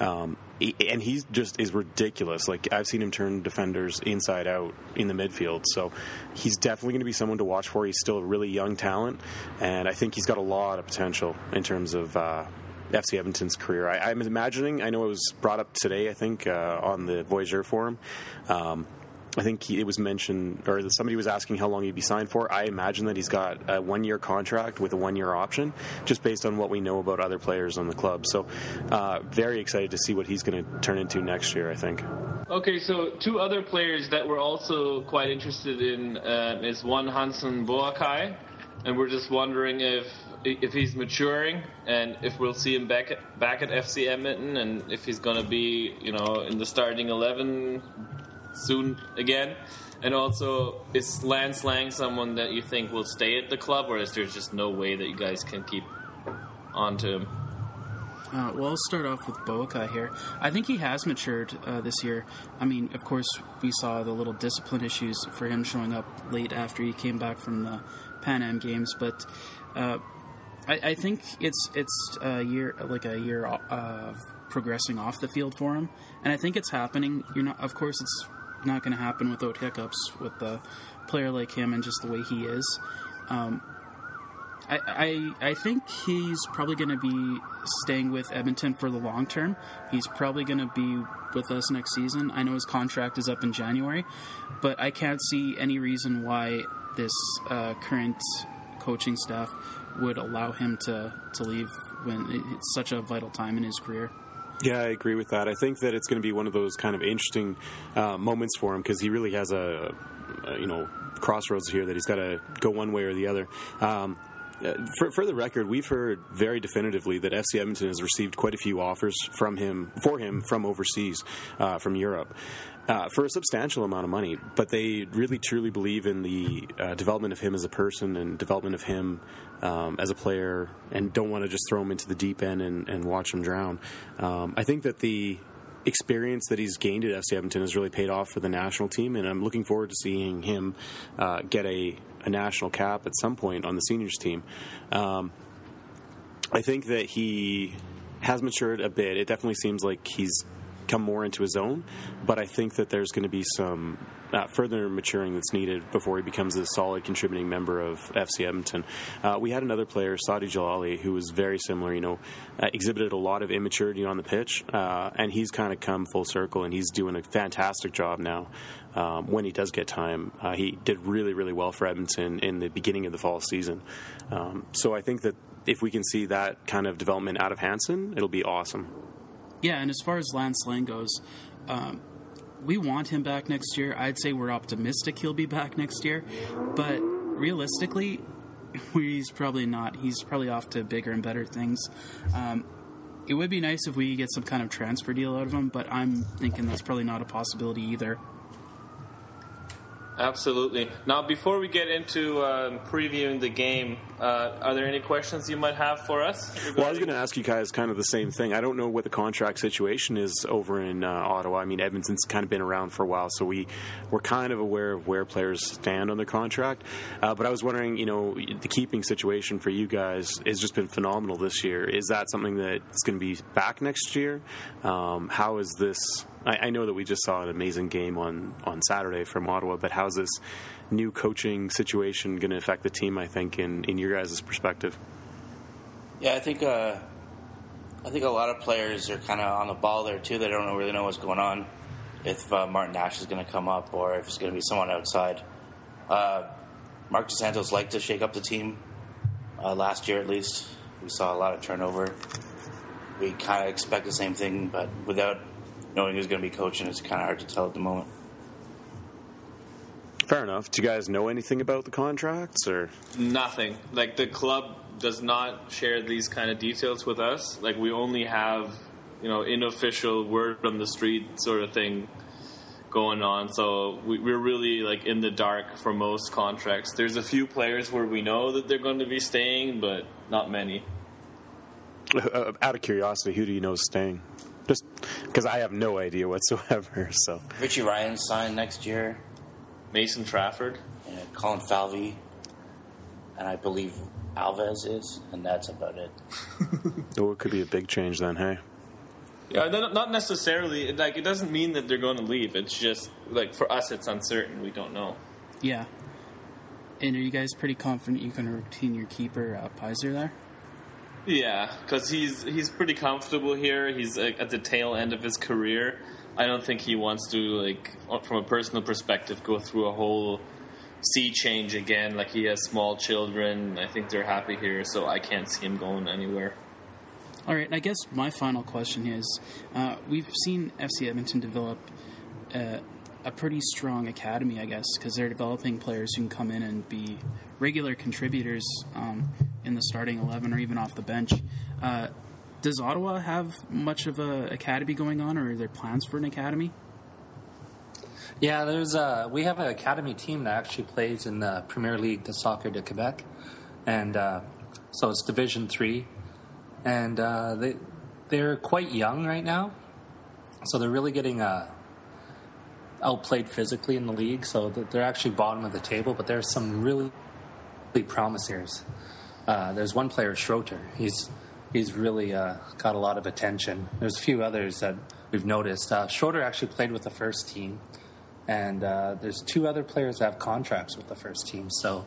Speaker 8: Um, and he just is ridiculous. Like I've seen him turn defenders inside out in the midfield. So he's definitely going to be someone to watch for. He's still a really young talent, and I think he's got a lot of potential in terms of. Uh, FC Edmonton's career. I, I'm imagining. I know it was brought up today. I think uh, on the Voyageur forum. Um, I think he, it was mentioned, or somebody was asking how long he'd be signed for. I imagine that he's got a one-year contract with a one-year option, just based on what we know about other players on the club. So, uh, very excited to see what he's going to turn into next year. I think.
Speaker 2: Okay, so two other players that we're also quite interested in uh, is one Hanson Boakai, and we're just wondering if if he's maturing and if we'll see him back at, back at FC Edmonton and if he's gonna be you know in the starting eleven soon again. And also, is Lance Laing someone that you think will stay at the club, or is there just no way that you guys can keep on to him?
Speaker 7: Uh, well, I'll start off with Boakai here. I think he has matured uh, this year. I mean, of course, we saw the little discipline issues for him showing up late after he came back from the Pan Am Games, but uh, I, I think it's it's a year like a year of progressing off the field for him, and I think it's happening. You're not, of course, it's not going to happen without hiccups with a player like him and just the way he is. Um, I, I I think he's probably going to be staying with Edmonton for the long term. He's probably going to be with us next season. I know his contract is up in January, but I can't see any reason why this uh, current coaching staff would allow him to, to leave when it's such a vital time in his career.
Speaker 8: Yeah, I agree with that. I think that it's going to be one of those kind of interesting uh, moments for him because he really has a, a you know crossroads here that he's got to go one way or the other. Um, uh, for, for the record, we've heard very definitively that FC Edmonton has received quite a few offers from him for him from overseas, uh, from Europe. Uh, for a substantial amount of money, but they really truly believe in the uh, development of him as a person and development of him um, as a player, and don't want to just throw him into the deep end and, and watch him drown. Um, I think that the experience that he's gained at FC Edmonton has really paid off for the national team, and I'm looking forward to seeing him uh, get a, a national cap at some point on the seniors team. Um, I think that he has matured a bit. It definitely seems like he's come more into his own, but I think that there's going to be some uh, further maturing that's needed before he becomes a solid contributing member of FC Edmonton. Uh, we had another player, Sadi Jalali, who was very similar. You know, uh, exhibited a lot of immaturity on the pitch, uh, and he's kind of come full circle, and he's doing a fantastic job now. Um, when he does get time, uh, he did really, really well for Edmonton in the beginning of the fall season. Um, so I think that if we can see that kind of development out of Hanson, it'll be awesome.
Speaker 7: Yeah, and as far as Lance Laing goes, um, we want him back next year. I'd say we're optimistic he'll be back next year, but realistically, (laughs) he's probably not. He's probably off to bigger and better things. Um, it would be nice if we get some kind of transfer deal out of him, but I'm thinking that's probably not a possibility either.
Speaker 2: Absolutely. Now, before we get into um, previewing the game, uh, are there any questions you might have for us?
Speaker 8: Well, I was going to ask you guys kind of the same thing. I don't know what the contract situation is over in uh, Ottawa. I mean, Edmonton's kind of been around for a while, so we we're kind of aware of where players stand on their contract. Uh, but I was wondering, you know, the keeping situation for you guys has just been phenomenal this year. Is that something that's going to be back next year? Um, how is this? I, I know that we just saw an amazing game on on Saturday from Ottawa, but how's this new coaching situation going to affect the team? I think in in your guys' perspective.
Speaker 4: Yeah, I think uh, I think a lot of players are kind of on the ball there too. They don't really know what's going on. If uh, Martin Nash is going to come up, or if it's going to be someone outside. Uh, Marc Dos Santos liked to shake up the team. Uh, last year, at least, we saw a lot of turnover. We kind of expect the same thing, but without knowing who's going to be coaching, it's kind of hard to tell at the moment.
Speaker 8: Fair enough. Do you guys know anything about the contracts or?
Speaker 2: Nothing. Like the club does not share these kind of details with us. Like we only have, you know, unofficial word from the street sort of thing going on. So we, we're really like in the dark for most contracts. There's a few players where we know that they're going to be staying, but not many.
Speaker 8: Uh, out of curiosity, who do you know is staying? Just because I have no idea whatsoever. (laughs) So
Speaker 4: Richie Ryan signed next year.
Speaker 2: Mason Trafford.
Speaker 4: and Colin Falvey, and I believe Alves is, and that's about it. (laughs)
Speaker 8: oh, it could be a big change then. Hey,
Speaker 2: Yeah, not not necessarily. Like it doesn't mean that they're going to leave. It's just like for us, it's uncertain. We don't know.
Speaker 7: Yeah. And are you guys pretty confident you can retain your keeper, uh, Peiser, there?
Speaker 2: Yeah, because he's he's pretty comfortable here. He's at the tail end of his career. I don't think he wants to like from a personal perspective go through a whole sea change again. Like he has small children. I think they're happy here, so I can't see him going anywhere.
Speaker 7: All right, I guess my final question is uh, we've seen FC Edmonton develop uh, a pretty strong academy, I guess, because they're developing players who can come in and be regular contributors um, in the starting 11 or even off the bench. Uh, does Ottawa have much of a academy going on, or are there plans for an academy?
Speaker 3: Yeah, there's a we have an academy team that actually plays in the Premier League the Soccer de Quebec, and uh, so it's Division Three, and uh, they they're quite young right now, so they're really getting uh, outplayed physically in the league. So they're actually bottom of the table, but there's some really, really promisers. Uh, there's one player, Schroeder. He's he's really uh, got a lot of attention. There's a few others that we've noticed. Uh, actually played with the first team, and uh, there's two other players that have contracts with the first team. So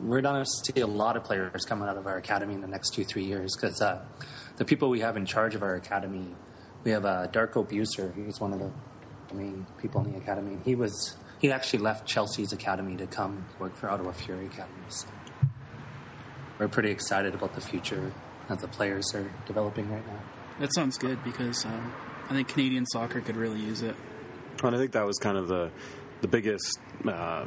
Speaker 3: we're going to see a lot of players coming out of our academy in the next two three years because uh, the people we have in charge of our academy, we have uh, Darko Buser. He's one of the main people in the academy. He was he actually left Chelsea's academy to come work for Ottawa Fury Academy. So we're pretty excited about the future that the players are developing right now.
Speaker 7: That sounds good because um, I think Canadian soccer could really use it.
Speaker 8: and I think that was kind of the the biggest uh,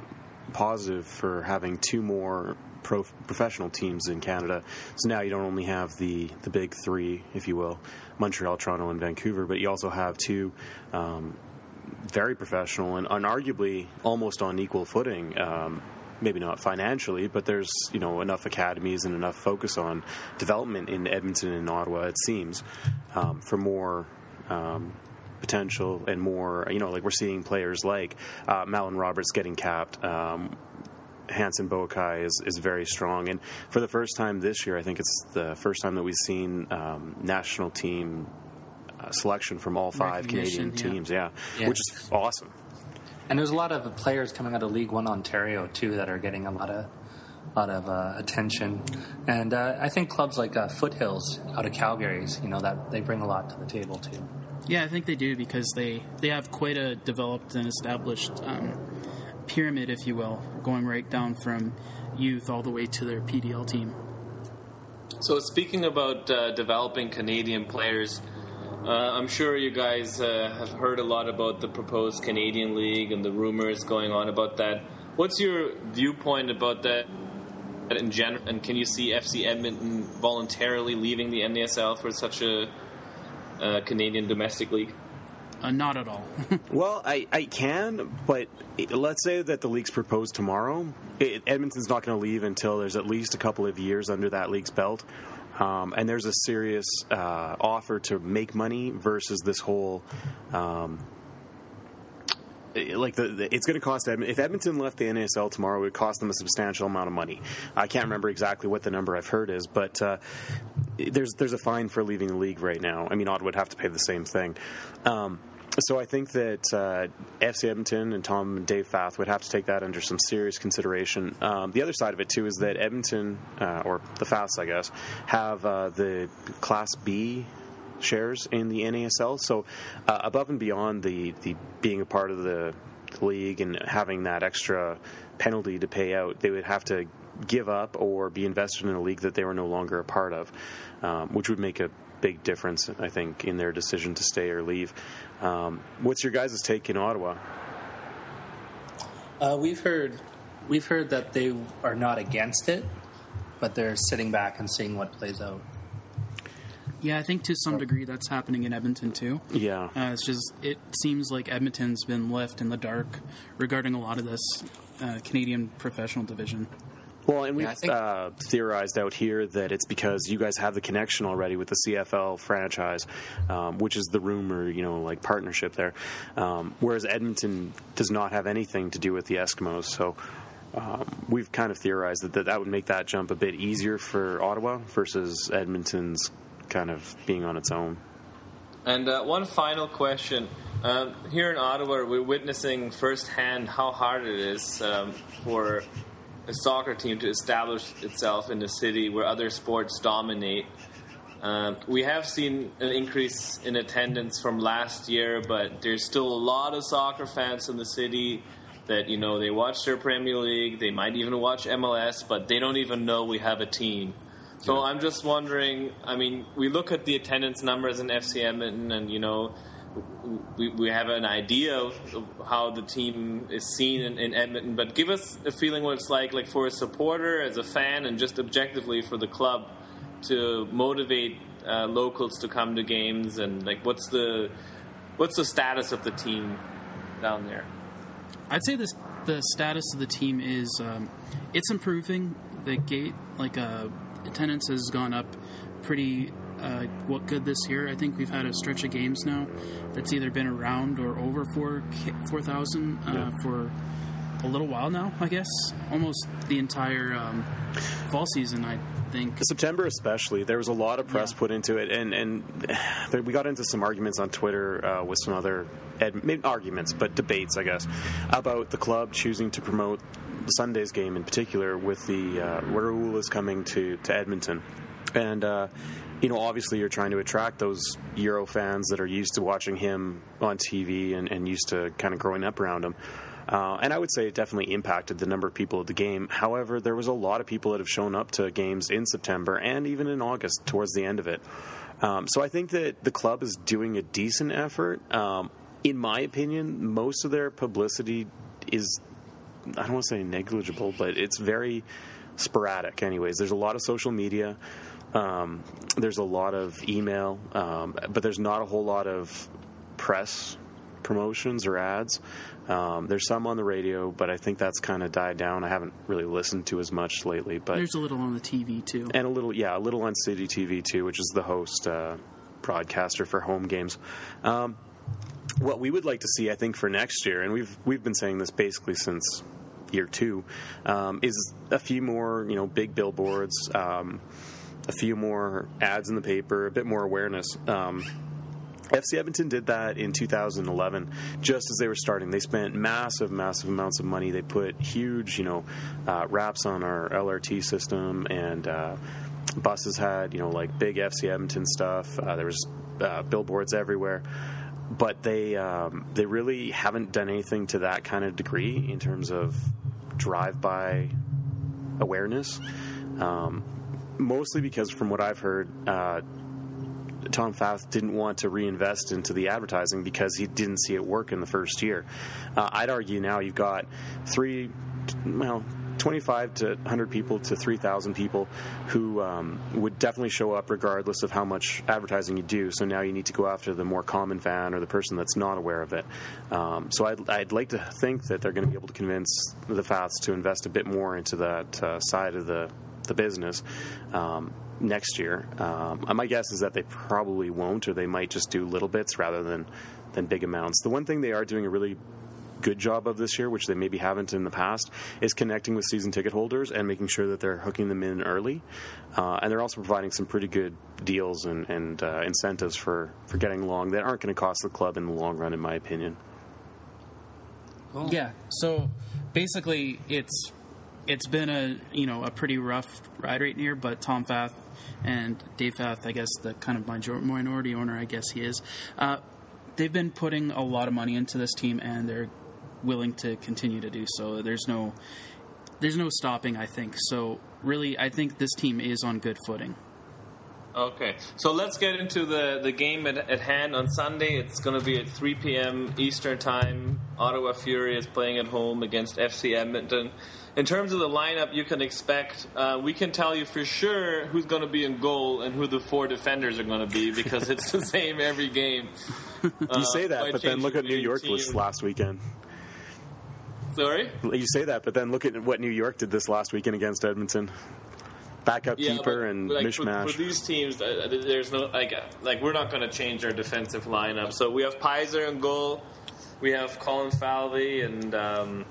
Speaker 8: positive for having two more pro professional teams in Canada. So now you don't only have the the big three, if you will, Montreal, Toronto, and Vancouver, but you also have two. Um, very professional and, and arguably almost on equal footing. Um, maybe not financially, but there's you know enough academies and enough focus on development in Edmonton and Ottawa. It seems um, for more. Um, potential and more, you know, like we're seeing players like uh, Mallan Roberts getting capped, um, Hanson Boakai is, is very strong. And for the first time this year, I think it's the first time that we've seen um, national team uh, selection from all five Canadian
Speaker 7: yeah.
Speaker 8: teams. Yeah,
Speaker 1: Yeah.
Speaker 8: which is awesome.
Speaker 1: And there's a lot of players coming out of League One Ontario too that are getting a lot of lot of uh, attention. And uh, I think clubs like uh, Foothills out of Calgary's, you know, that they bring a lot to the table too.
Speaker 7: Yeah, I think they do because they they have quite a developed and established um, pyramid, if you will, going right down from youth all the way to their PDL team.
Speaker 2: So speaking about uh, developing Canadian players, uh, I'm sure you guys uh, have heard a lot about the proposed Canadian League and the rumors going on about that. What's your viewpoint about that in general? And can you see FC Edmonton voluntarily leaving the NASL for such a uh, Canadian domestic league?
Speaker 7: Uh, not at all. (laughs)
Speaker 8: Well, I, I can, but let's say that the league's proposed tomorrow. It, Edmonton's not going to leave until there's at least a couple of years under that league's belt. Um, and there's a serious uh, offer to make money versus this whole. Um, like the, the it's going to cost Edmonton. If Edmonton left the NASL tomorrow, it would cost them a substantial amount of money. I can't remember exactly what the number I've heard is, but uh, there's there's a fine for leaving the league right now. I mean, Ottawa would have to pay the same thing. Um, so I think that uh, FC Edmonton and Tom and Dave Fath would have to take that under some serious consideration. Um, the other side of it too is that Edmonton uh, or the Faths, I guess, have uh, the Class B shares in the NASL. So uh, above and beyond the the being a part of the league and having that extra penalty to pay out, they would have to give up or be invested in a league that they were no longer a part of, um, which would make a big difference, I think, in their decision to stay or leave. Um, what's your guys' take in Ottawa?
Speaker 1: Uh, we've heard we've heard that they are not against it, but they're sitting back and seeing what plays out.
Speaker 7: yeah, I think to some degree that's happening in Edmonton too.
Speaker 8: Yeah.
Speaker 7: Uh, it's just it seems like Edmonton's been left in the dark regarding a lot of this uh, Canadian professional division.
Speaker 8: Well, and we've
Speaker 1: think-
Speaker 8: uh, theorized out here that it's because you guys have the connection already with the CFL franchise, um, which is the rumor, you know, like partnership there. Um, whereas Edmonton does not have anything to do with the Eskimos. So um, we've kind of theorized that, that that would make that jump a bit easier for Ottawa versus Edmonton's kind of being on its own.
Speaker 2: And uh, one final question. Um, here in Ottawa, we're witnessing firsthand how hard it is um, for a soccer team to establish itself in a city where other sports dominate. Um, we have seen an increase in attendance from last year, but there's still a lot of soccer fans in the city that you know they watch their Premier League, they might even watch MLS, but they don't even know we have a team. So I'm just wondering. I mean, we look at the attendance numbers in FC Edmonton, and you know, we, we have an idea of how the team is seen in, in Edmonton. But give us a feeling what it's like, like for a supporter, as a fan, and just objectively for the club to motivate uh, locals to come to games, and like what's the what's the status of the team down there?
Speaker 7: I'd say this the status of the team is um, it's improving. The gate like uh, attendance has gone up pretty uh, what good this year. I think we've had a stretch of games now that's either been around or over four four thousand uh, for a little while now. I guess almost the entire um, fall season. I think.
Speaker 8: September, especially, there was a lot of press
Speaker 7: Yeah.
Speaker 8: put into it, and and (sighs) we got into some arguments on Twitter uh, with some other ed, maybe arguments, but debates, I guess, about the club choosing to promote the Sunday's game in particular with the uh, Raul is coming to to Edmonton, and. Uh, you know, obviously, you're trying to attract those Euro fans that are used to watching him on TV and, and used to kind of growing up around him. Uh, and I would say it definitely impacted the number of people at the game. However, there was a lot of people that have shown up to games in September and even in August towards the end of it. Um, so I think that the club is doing a decent effort. Um, in my opinion, most of their publicity is, I don't want to say negligible, but it's very sporadic. Anyways, there's a lot of social media. Um, there's a lot of email, um, but there's not a whole lot of press promotions or ads. Um, there's some on the radio, but I think that's kind of died down. I haven't really listened to as much lately, but
Speaker 7: There's a little on the TV too.
Speaker 8: and a little yeah a little on city tv too which is the host uh, broadcaster for home games um, what we would like to see i think for next year and we've we've been saying this basically since year two um, is a few more you know big billboards um, a few more ads in the paper a bit more awareness um, FC Edmonton did that in 2011, just as they were starting. They spent massive, massive amounts of money. They put huge, you know, uh, wraps on our LRT system, and uh, buses had, you know, like big FC Edmonton stuff. Uh, there was uh, billboards everywhere, but they um, they really haven't done anything to that kind of degree in terms of drive-by awareness. Um, mostly because, from what I've heard, uh, Tom Fath didn't want to reinvest into the advertising because he didn't see it work in the first year. Uh, I'd argue now you've got three, well, 25 to 100 people to 3,000 people who um, would definitely show up regardless of how much advertising you do. So now you need to go after the more common fan or the person that's not aware of it. Um, so I'd, I'd like to think that they're going to be able to convince the Faths to invest a bit more into that uh, side of the, the business. Um, next year. Um, my guess is that they probably won't, or they might just do little bits rather than than big amounts. The one thing they are doing a really good job of this year, which they maybe haven't in the past, is connecting with season ticket holders and making sure that they're hooking them in early. Uh, and they're also providing some pretty good deals and, and uh, incentives for, for getting along that aren't going to cost the club in the long run, in my opinion.
Speaker 7: Yeah. So basically, it's it's been a you know a pretty rough ride right here, but Tom Fath and Dave Fath, I guess the kind of minority owner, I guess he is. Uh, they've been putting a lot of money into this team, and they're willing to continue to do so. There's no there's no stopping. I think so. Really, I think this team is on good footing.
Speaker 2: Okay, so let's get into the, the game at, at hand on Sunday. It's going to be at 3 p.m. Eastern Time. Ottawa Fury is playing at home against FC Edmonton. In terms of the lineup, you can expect, uh, we can tell you for sure who's going to be in goal and who the four defenders are going to be because it's the (laughs) same every game. (laughs)
Speaker 8: You
Speaker 2: Uh,
Speaker 8: say that, but then look at New York this last weekend.
Speaker 2: Sorry?
Speaker 8: You say that, but then look at what New York did this last weekend against Edmonton. Backup keeper
Speaker 2: but,
Speaker 8: and
Speaker 2: like,
Speaker 8: mishmash.
Speaker 2: For, these teams, uh, there's no like uh, like we're not going to change our defensive lineup. So we have Peiser in goal, we have Colin Falvey and um,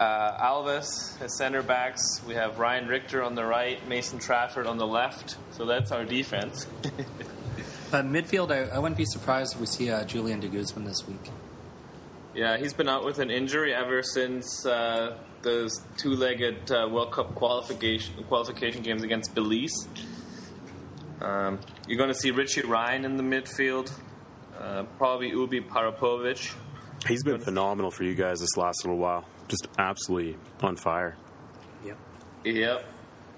Speaker 2: uh, Alves as center backs. We have Ryan Richter on the right, Mason Trafford on the left. So that's our defense. (laughs)
Speaker 1: But midfield, I, I wouldn't be surprised if we see uh, Julian de Guzman this week.
Speaker 2: Yeah, he's been out with an injury ever since uh, those two-legged uh, World Cup qualification qualification games against Belize. Um, you're going to see Richie Ryan in the midfield, uh, probably Ubiparipovic.
Speaker 8: He's been phenomenal for you guys this last little while. Just absolutely on fire.
Speaker 1: Yep.
Speaker 2: Yep.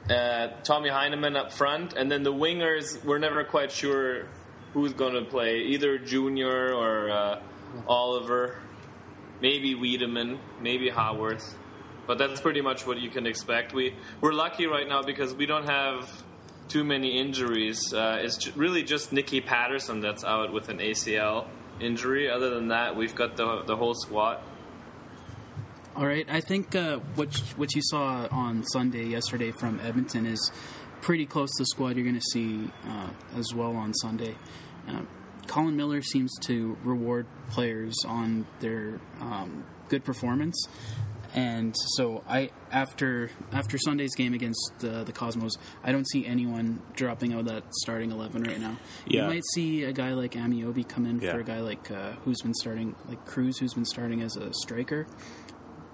Speaker 2: Uh, Tommy Heinemann up front, and then the wingers. We're never quite sure who's going to play, either Junior or uh, Oliver, maybe Wiedemann, maybe Haworth. But that's pretty much what you can expect. We we're lucky right now because we don't have too many injuries. Uh, it's ju- really just Nicki Paterson that's out with an ACL injury. Other than that, we've got the the whole squad.
Speaker 7: All right, I think uh, what what you saw on Sunday yesterday from Edmonton is pretty close to the squad you're going to see uh, as well on Sunday. Uh, Colin Miller seems to reward players on their um, good performance, and so I after after Sunday's game against uh, the Cosmos, I don't see anyone dropping out of that starting eleven right now.
Speaker 8: Yeah.
Speaker 7: You might see a guy like Ameobi come in
Speaker 8: Yeah.
Speaker 7: for a guy like uh, who's been starting like Cruz, who's been starting as a striker.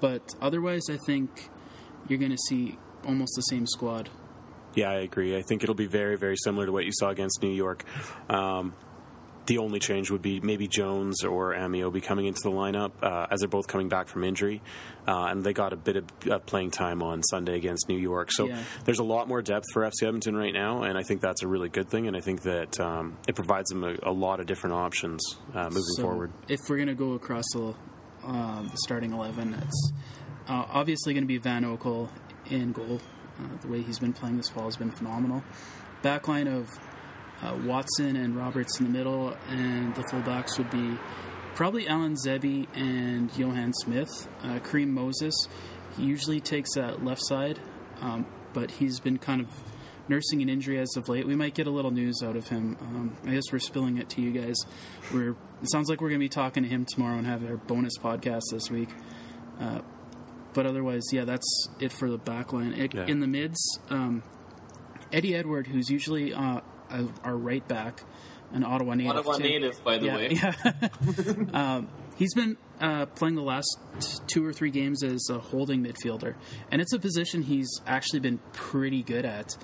Speaker 7: But otherwise, I think you're going to see almost the same squad.
Speaker 8: Yeah, I agree. I think it'll be very, very similar to what you saw against New York. Um, the only change would be maybe Jones or Ameobi coming into the lineup uh, as they're both coming back from injury, uh, and they got a bit of uh, playing time on Sunday against New York. So
Speaker 7: Yeah.
Speaker 8: there's a lot more depth for FC Edmonton right now, and I think that's a really good thing. And I think that um, it provides them a, a lot of different options uh, moving
Speaker 7: So
Speaker 8: forward.
Speaker 7: If we're going to go across the, um, the starting 11, it's uh, obviously going to be Van Oekel in goal. Uh, the way he's been playing this fall has been phenomenal. Backline of uh, Watson and Roberts in the middle, and the fullbacks would be probably Allan Zebie and Johann Smith. Uh, Kareem Moses, he usually takes that left side, um, but he's been kind of nursing an injury as of late. We might get a little news out of him. Um, I guess we're spilling it to you guys. We're it sounds like we're going to be talking to him tomorrow and have our bonus podcast this week. Uh, but otherwise, yeah, that's it for the back line. It,
Speaker 8: Yeah.
Speaker 7: In the mids, um, Eddie Edward, who's usually uh, uh, our right back, an Ottawa native.
Speaker 2: Ottawa
Speaker 7: too.
Speaker 2: native, by the
Speaker 7: yeah,
Speaker 2: way.
Speaker 7: Yeah. (laughs) um, he's been uh, playing the last two or three games as a holding midfielder, and it's a position he's actually been pretty good at.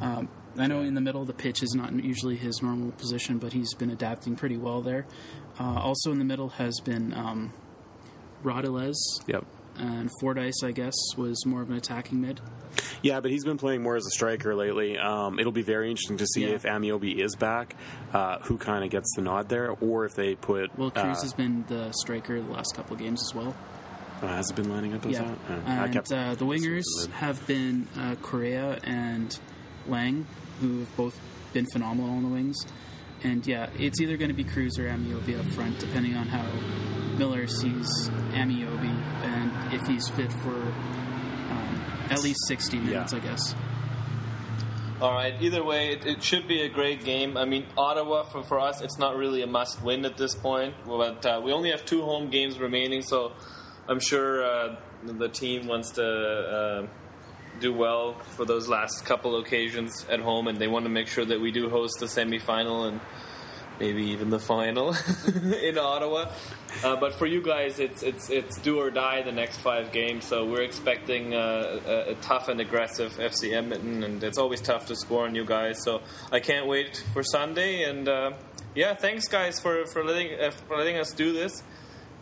Speaker 7: Um, I know in the middle of the pitch is not usually his normal position, but he's been adapting pretty well there. Uh, also in the middle has been um,
Speaker 8: Yep.
Speaker 7: and Fordyce, I guess, was more of an attacking mid.
Speaker 8: Yeah, but he's been playing more as a striker lately. Um, it'll be very interesting to see
Speaker 7: Yeah.
Speaker 8: if Ameobi is back, uh, who kind of gets the nod there, or if they put.
Speaker 7: Well, Cruz
Speaker 8: uh,
Speaker 7: has been the striker the last couple of games as well.
Speaker 8: uh, has it been lining up as
Speaker 7: Yeah,
Speaker 8: that? Uh, I
Speaker 7: and
Speaker 8: kept-
Speaker 7: uh, the wingers have been uh, Corea and Laing, who have both been phenomenal on the wings. And yeah, it's either going to be Cruz or Ameobi up front, depending on how Miller sees Ameobi and if he's fit for um, at least 60 minutes,
Speaker 8: Yeah.
Speaker 7: I guess.
Speaker 2: All right. Either way, it, it should be a great game. I mean, Ottawa for, for us, it's not really a must-win at this point. But uh, we only have two home games remaining, so I'm sure uh, the team wants to uh, do well for those last couple occasions at home, and they want to make sure that we do host the semifinal and maybe even the final (laughs) in Ottawa. Uh, but for you guys, it's it's it's do or die the next five games. So we're expecting uh, a, a tough and aggressive FC Edmonton, and it's always tough to score on you guys. So I can't wait for Sunday. And uh, yeah, thanks guys for for letting uh, for letting us do this.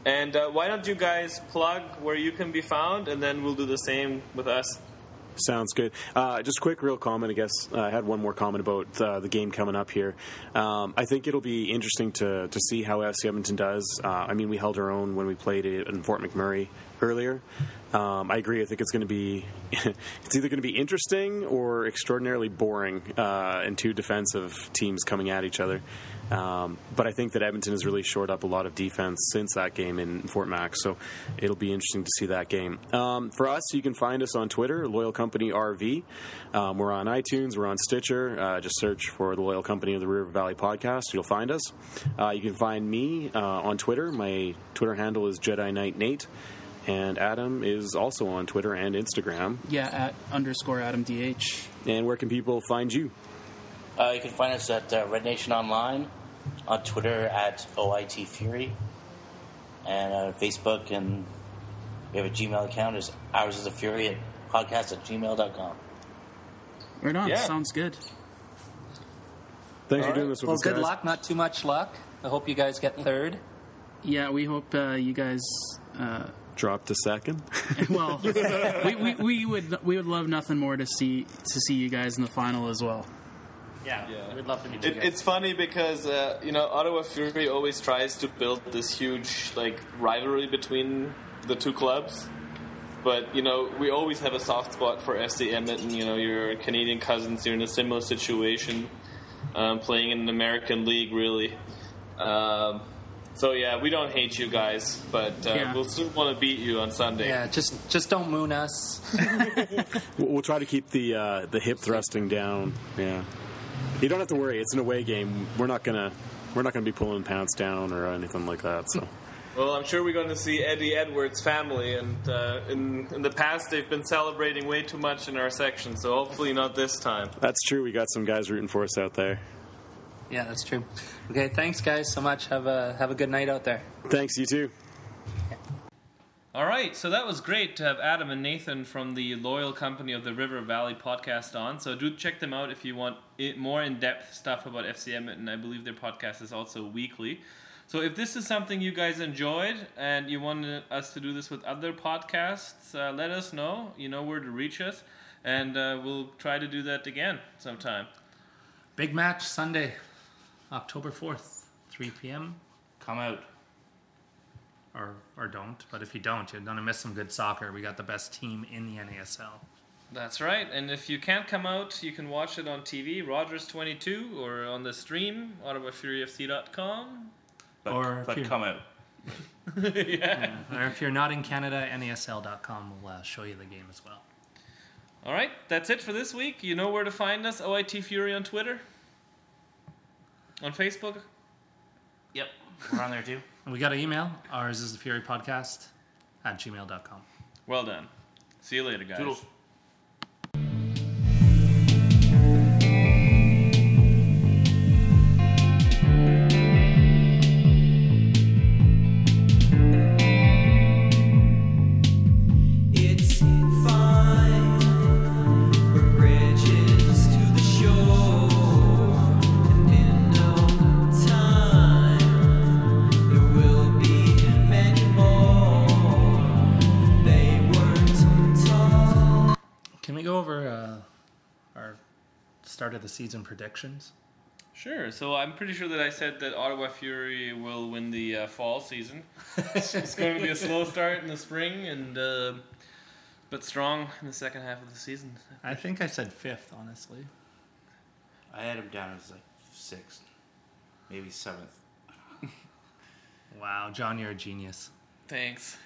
Speaker 2: And uh, why don't you guys plug where you can be found, and then we'll do the same with us.
Speaker 8: Sounds good. Uh, just quick, real comment. I guess uh, I had one more comment about uh, the game coming up here. Um, I think it'll be interesting to to see how FC Edmonton does. Uh, I mean, we held our own when we played it in Fort McMurray earlier. Um, I agree. I think it's going to be (laughs) it's either going to be interesting or extraordinarily boring, uh, and two defensive teams coming at each other. Um, but I think that Edmonton has really shored up a lot of defense since that game in Fort Mac, so it'll be interesting to see that game. Um, for us, you can find us on Twitter, Loyal Company RV. Um, we're on iTunes, we're on Stitcher. Uh, just search for the Loyal Company of the River Valley Podcast. You'll find us. Uh, you can find me uh, on Twitter. My Twitter handle is Jedi Knight Nate. And Adam is also on Twitter and Instagram.
Speaker 7: Yeah, at underscore Adam DH.
Speaker 8: And where can people find you?
Speaker 4: Uh, you can find us at uh, Red Nation Online, on Twitter at OIT Fury, and uh, Facebook, and we have a Gmail account. Is ours is a Fury at podcast at gmail.com.
Speaker 7: Right on.
Speaker 2: Yeah.
Speaker 7: Sounds good.
Speaker 8: Thanks
Speaker 2: All
Speaker 8: for doing
Speaker 2: right.
Speaker 8: this with
Speaker 3: Well,
Speaker 8: us,
Speaker 3: good
Speaker 8: guys.
Speaker 3: luck. Not too much luck. I hope you guys get third.
Speaker 7: Yeah, we hope uh, you guys. Uh,
Speaker 8: Drop to second. (laughs)
Speaker 7: well, we, we, we would we would love nothing more to see to see you guys in the final as well.
Speaker 3: Yeah,
Speaker 2: Yeah.
Speaker 3: we'd love to meet
Speaker 2: It,
Speaker 3: you guys.
Speaker 2: it's funny because uh, you know Ottawa Fury always tries to build this huge like rivalry between the two clubs, but you know we always have a soft spot for FC Edmonton. You know your Canadian cousins, you're in a similar situation, um, playing in an American league, really. Um, so yeah, we don't hate you guys, but uh,
Speaker 7: Yeah.
Speaker 2: we'll still want to beat you on Sunday.
Speaker 3: yeah, just just don't moon us. (laughs)
Speaker 8: We'll, we'll try to keep the uh, the hip thrusting down. Yeah, you don't have to worry. It's an away game. We're not gonna we're not gonna be pulling pants down or anything like that. So
Speaker 2: Well, I'm sure we're going to see Eddie Edwards' family, and uh, in in the past they've been celebrating way too much in our section. So hopefully not this time.
Speaker 8: that's true. We got some guys rooting for us out there.
Speaker 3: yeah, that's true. Okay, thanks guys so much. Have a have a good night out there.
Speaker 8: Thanks, you too.
Speaker 9: All right, so that was great to have Adam and Nathan from the loyal company of the River Valley podcast on. So do check them out if you want it, more in-depth stuff about FCM, and I believe their podcast is also weekly. So if this is something you guys enjoyed and you want us to do this with other podcasts, uh, let us know. You know where to reach us, and uh, we'll try to do that again sometime.
Speaker 10: Big match Sunday, October 4th, 3 p.m.
Speaker 4: Come out.
Speaker 10: Or, or don't. But if you don't, you're going to miss some good soccer. We got the best team in the NASL.
Speaker 2: That's right. And if you can't come out, you can watch it on TV, Rogers22, or on the stream, OttawaFuryFC.com.
Speaker 5: But,
Speaker 3: Or if
Speaker 5: but
Speaker 3: you're-
Speaker 5: come out. (laughs)
Speaker 2: yeah.
Speaker 3: Or if you're not in Canada, NASL.com will uh, show you the game as well.
Speaker 2: All right, that's it for this week. You know where to find us. OIT Fury on Twitter, on Facebook.
Speaker 5: Yep, we're on there too.
Speaker 3: And we got an email. Ours is the Fury Podcast at gmail.com.
Speaker 2: Well done. See you later, guys.
Speaker 5: Toodles.
Speaker 3: The season predictions?
Speaker 2: Sure. So I'm pretty sure that I said that Ottawa Fury will win the uh, fall season. (laughs) it's going to be a slow start in the spring, and uh, but strong in the second half of the season.
Speaker 3: I think I said fifth, honestly.
Speaker 5: I had him down as like sixth, maybe seventh. (laughs)
Speaker 3: Wow, John, you're a genius.
Speaker 2: Thanks.